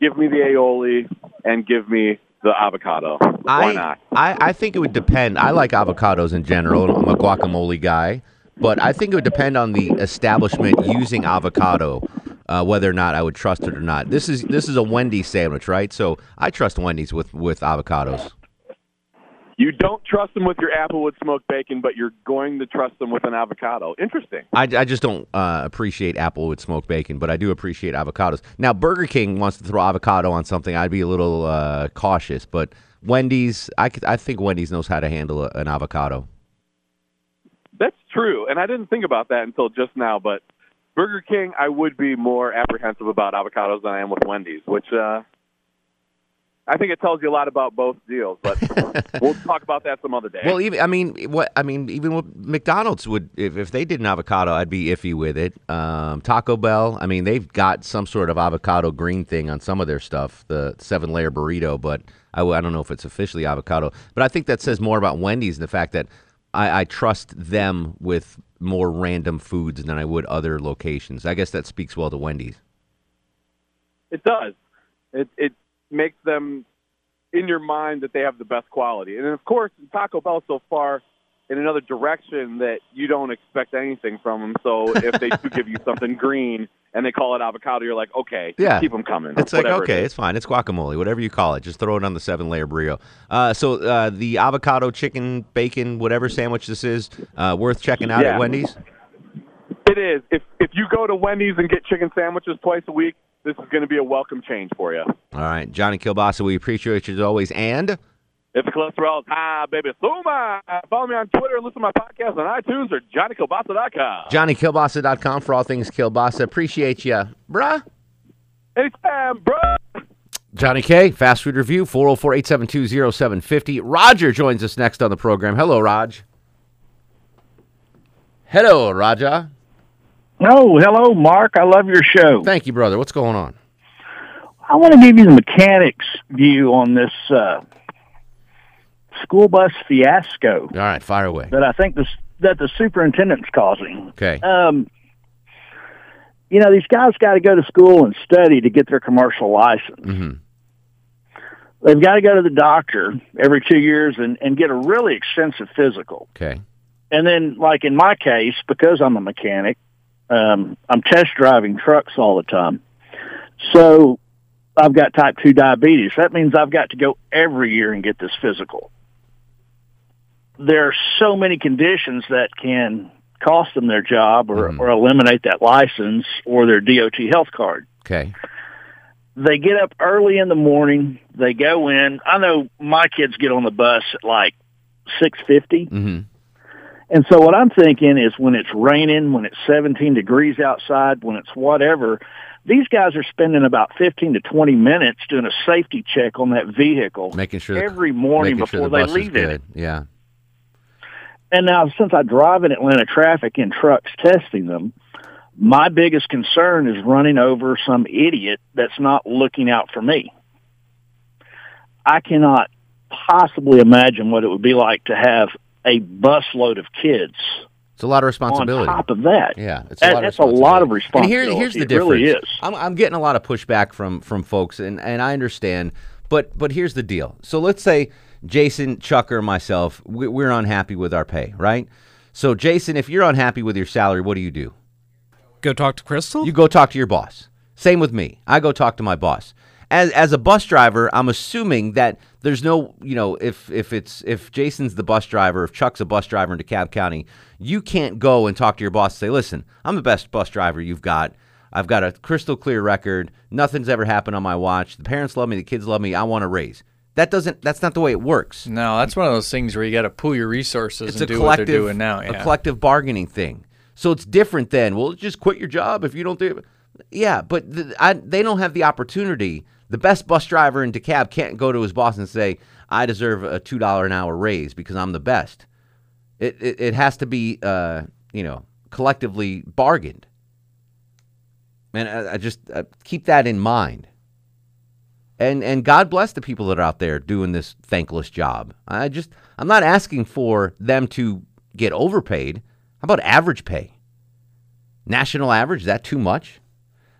give me the aioli, and give me the avocado. Why I, not? I, I think it would depend. I like avocados in general. I'm a guacamole guy, but I think it would depend on the establishment using avocado, uh, whether or not I would trust it or not. This is this is a Wendy's sandwich, right? So I trust Wendy's with with avocados. You don't trust them with your applewood smoked bacon, but you're going to trust them with an avocado. Interesting. I, I just don't uh, appreciate apple with smoked bacon, but I do appreciate avocados. Now, Burger King wants to throw avocado on something. I'd be a little uh, cautious, but Wendy's, I, I think Wendy's knows how to handle a, an avocado. That's true, and I didn't think about that until just now. But Burger King, I would be more apprehensive about avocados than I am with Wendy's, which uh, I think it tells you a lot about both deals. But we'll talk about that some other day. Well, even I mean, what I mean, even with McDonald's would if, if they did an avocado, I'd be iffy with it. Um, Taco Bell, I mean, they've got some sort of avocado green thing on some of their stuff, the seven layer burrito, but I, w- I don't know if it's officially avocado. But I think that says more about Wendy's and the fact that I, I trust them with more random foods than I would other locations. I guess that speaks well to Wendy's. It does. It it makes them in your mind that they have the best quality. And of course, Taco Bell so far in another direction that you don't expect anything from them. So if they do give you something green and they call it avocado, you're like, okay, Yeah, keep them coming. It's like whatever it okay, it's fine. It's guacamole, whatever you call it. Just throw it on the seven layer burrito. Uh, so uh, the avocado, chicken, bacon, whatever sandwich this is, uh, worth checking out Yeah. at Wendy's. It is. If if you go to Wendy's and get chicken sandwiches twice a week, this is going to be a welcome change for you. All right, Johnny Kilbasa, we appreciate you as always. And If the cholesterol is high, baby, Suma. Follow me on Twitter and listen to my podcast on iTunes or JohnnyKilbasa.com. JohnnyKilbasa.com for all things Kilbasa. Appreciate you, bruh. Anytime, bro. Johnny K, Fast Food Review, 404 872 0750. Roger joins us next on the program. Hello, Raj. Hello, Raja. Oh, hello, Mark. I love your show. Thank you, brother. What's going on? I want to give you the mechanics view on this uh, school bus fiasco All right, fire away. that I think this, that the superintendent's causing. Okay. Um, you know, these guys got to go to school and study to get their commercial license. Mm-hmm. They've got to go to the doctor every two years and, and get a really extensive physical. Okay. And then, like in my case, because I'm a mechanic, um, I'm test driving trucks all the time. So I've got type 2 diabetes. That means I've got to go every year and get this physical. There are so many conditions that can cost them their job or, Mm-hmm. or eliminate that license or their DOT health card. Okay. They get up early in the morning. They go in. I know my kids get on the bus at like six fifty. Mm-hmm. And so what I'm thinking is when it's raining, when it's 17 degrees outside, when it's whatever, these guys are spending about 15 to 20 minutes doing a safety check on that vehicle Making sure every morning before sure the they leave it. Yeah. And now since I drive in Atlanta traffic in trucks testing them, my biggest concern is running over some idiot that's not looking out for me. I cannot possibly imagine what it would be like to have a busload of kids It's a lot of responsibility. on top of that. Yeah, it's That- a lot that's of a lot of And here, here's the It difference. really is. I'm, I'm getting a lot of pushback from from folks, and, and I understand. But but here's the deal. So let's say Jason, Chucker, myself, we, we're unhappy with our pay, right? So Jason, if you're unhappy with your salary, what do you do? Go talk to Crystal. You go talk to your boss. Same with me. I go talk to my boss. As as a bus driver, I'm assuming that there's no, you know, if if it's if Jason's the bus driver, if Chuck's a bus driver in DeKalb County, you can't go and talk to your boss and say, "Listen, I'm the best bus driver you've got. I've got a crystal clear record. Nothing's ever happened on my watch. The parents love me, the kids love me. I want a raise." That doesn't that's not the way it works. No, that's one of those things where you got to pool your resources It's and a do what they're collective doing now. a collective bargaining thing. So it's different then. well, just quit your job if you don't do it. Yeah, but th I, they don't have the opportunity. The best bus driver in DeKalb can't go to his boss and say, "I deserve a two dollar an hour raise because I'm the best." It it, it has to be, uh, you know, collectively bargained. And I, I just uh, keep that in mind. And and God bless the people that are out there doing this thankless job. I just I'm not asking for them to get overpaid. How about average pay? National average, is that too much?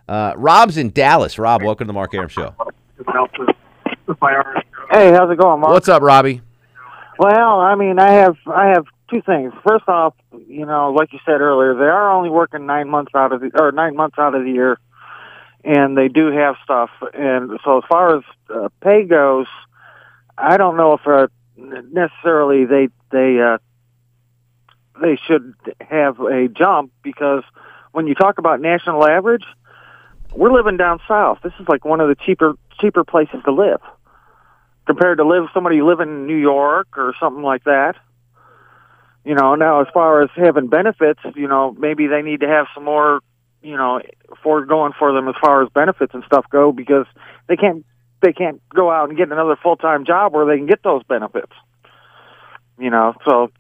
Uh, Rob's in Dallas. Rob, welcome to the Mark Arum Show. Hey, how's it going, Mark? What's up, Robbie? Well, I mean, I have I have two things. First off, you know, like you said earlier, they are only working nine months out of the or nine months out of the year, and they do have stuff. And so, as far as uh, pay goes, I don't know if uh, necessarily they they uh, they should have a jump because when you talk about national average, we're living down south. This is like one of the cheaper cheaper places to live compared to live somebody living in New York or something like that. You know, now as far as having benefits, you know, maybe they need to have some more, you know, for going for them as far as benefits and stuff go because they can't they can't go out and get another full time job where they can get those benefits. You know, so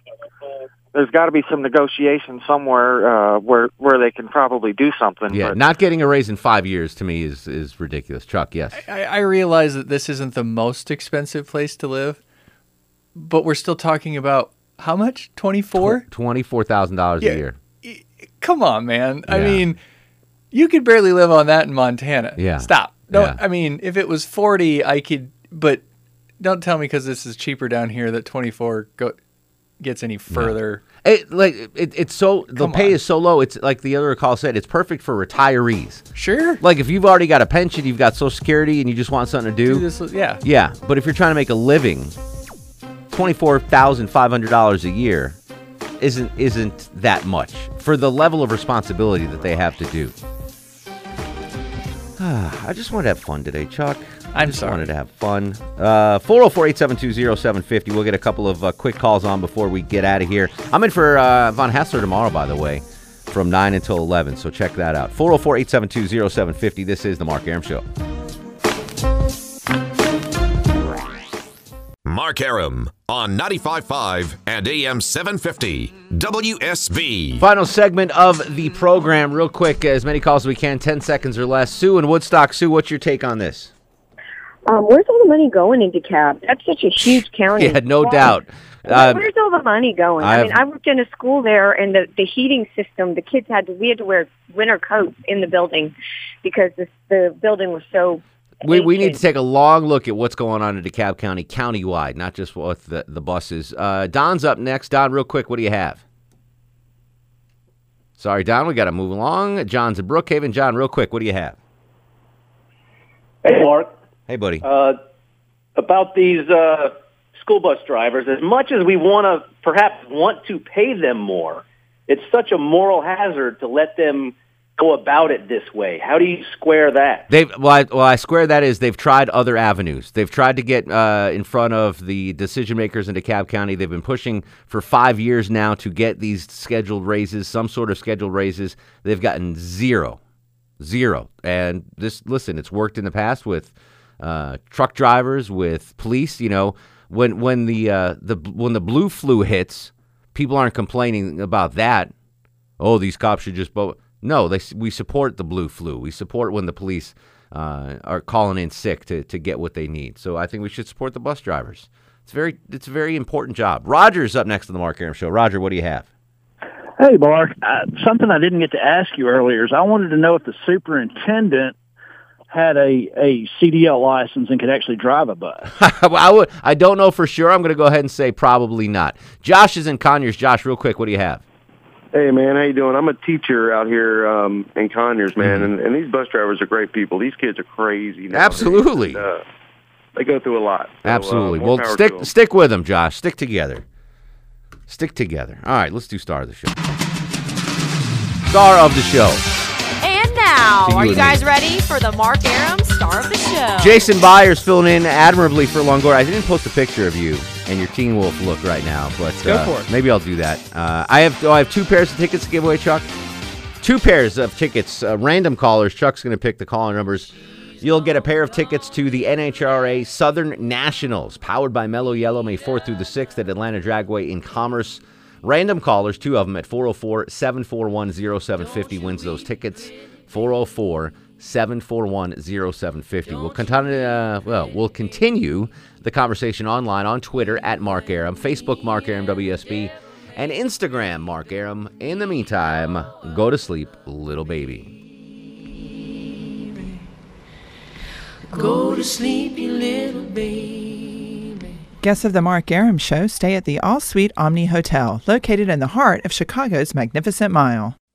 there's got to be some negotiation somewhere uh, where where they can probably do something. Yeah, but, not getting a raise in five years to me is is ridiculous. Chuck, yes. I, I realize that this isn't the most expensive place to live, but we're still talking about how much? Twenty four? Twenty four thousand dollars Yeah. a year. Come on, man. I mean, you could barely live on that in Montana. Yeah. Stop. No, Yeah. I mean, if it was 40, I could, but don't tell me because this is cheaper down here that 24 go, gets any further. It like it, it's so the Come pay is so low. It's like the other call said. It's perfect for retirees. Sure. Like if you've already got a pension, you've got Social Security, and you just want something to do. Do this, yeah. Yeah, but if you're trying to make a living, twenty four thousand five hundred dollars a year isn't isn't that much for the level of responsibility that they have to do. I just wanted to have fun today, Chuck. I I'm just sorry. wanted to have fun. Uh, 404-872-0750. We'll get a couple of uh, quick calls on before we get out of here. I'm in for uh, Von Haessler tomorrow, by the way, from 9 until 11, so check that out. 404-872-0750. This is The Mark Arum Show. Mark Arum on 95.5 and AM 750 WSB. Final segment of the program, real quick, as many calls as we can, 10 seconds or less. Sue in Woodstock. Sue, what's your take on this? Um, where's all the money going into cab? That's such a huge county. Yeah, no Why? doubt. Uh, Where's all the money going? I I, mean, I worked in a school there, and the the heating system. The kids had to. We had to wear winter coats in the building because this, the building was so. We, we need to take a long look at what's going on in DeKalb County, countywide, not just with the, the buses. Uh, Don's up next. Don, real quick, what do you have? Sorry, Don, we got to move along. John's in Brookhaven. John, real quick, what do you have? Hey, Mark. Hey, buddy. Uh, about these uh, school bus drivers, as much as we want to perhaps want to pay them more, it's such a moral hazard to let them go about it this way. How do you square that? They've well, I, well, I square that is they've tried other avenues. They've tried to get uh, in front of the decision makers in DeKalb County. They've been pushing for five years now to get these scheduled raises, some sort of scheduled raises. They've gotten zero, zero. And this, listen, it's worked in the past with uh, truck drivers, with police. You know, when when the uh, the when the blue flu hits, people aren't complaining about that. Oh, these cops should just. Bo-. No, they we support the blue flu. We support when the police uh, are calling in sick to, to get what they need. So I think we should support the bus drivers. It's very it's a very important job. Roger's up next to the Mark Arum show. Roger, what do you have? Hey, Mark. Uh, something I didn't get to ask you earlier is I wanted to know if the superintendent had a, a CDL license and could actually drive a bus. I would. I don't know for sure. I'm going to go ahead and say probably not. Josh is in Conyers. Josh, real quick, what do you have? Hey man, how you doing? I'm a teacher out here um, in Conyers, man, and, and these bus drivers are great people. These kids are crazy. Nowadays. Absolutely. And, uh, they go through a lot. So, Absolutely. Uh, more well, stick stick with them, Josh. Stick together. Stick together. All right, let's do star of the show. Star of the show. And now, you are you guys me. ready for the Mark Arum star of the show? Jason Byers filling in admirably for Longoria. I didn't post a picture of you and your Teen Wolf look right now, but Go uh, for it. maybe I'll do that. Uh, I have oh, I have two pairs of tickets to give away, Chuck. Two pairs of tickets. Uh, random callers. Chuck's going to pick the caller numbers. You'll get a pair of tickets to the NHRA Southern Nationals, powered by Mellow Yellow, May 4th through the 6th at Atlanta Dragway in Commerce. Random callers, two of them at 404 741 0750 wins those tickets. 404 741 0750. We'll continue, uh, well, we'll continue the conversation online on Twitter at Mark Arum, Facebook Mark Arum WSB, and Instagram Mark Arum. In the meantime, go to sleep, little baby. Go to sleep, you little baby. Guests of the Mark Arum Show stay at the All Suite Omni Hotel, located in the heart of Chicago's Magnificent Mile.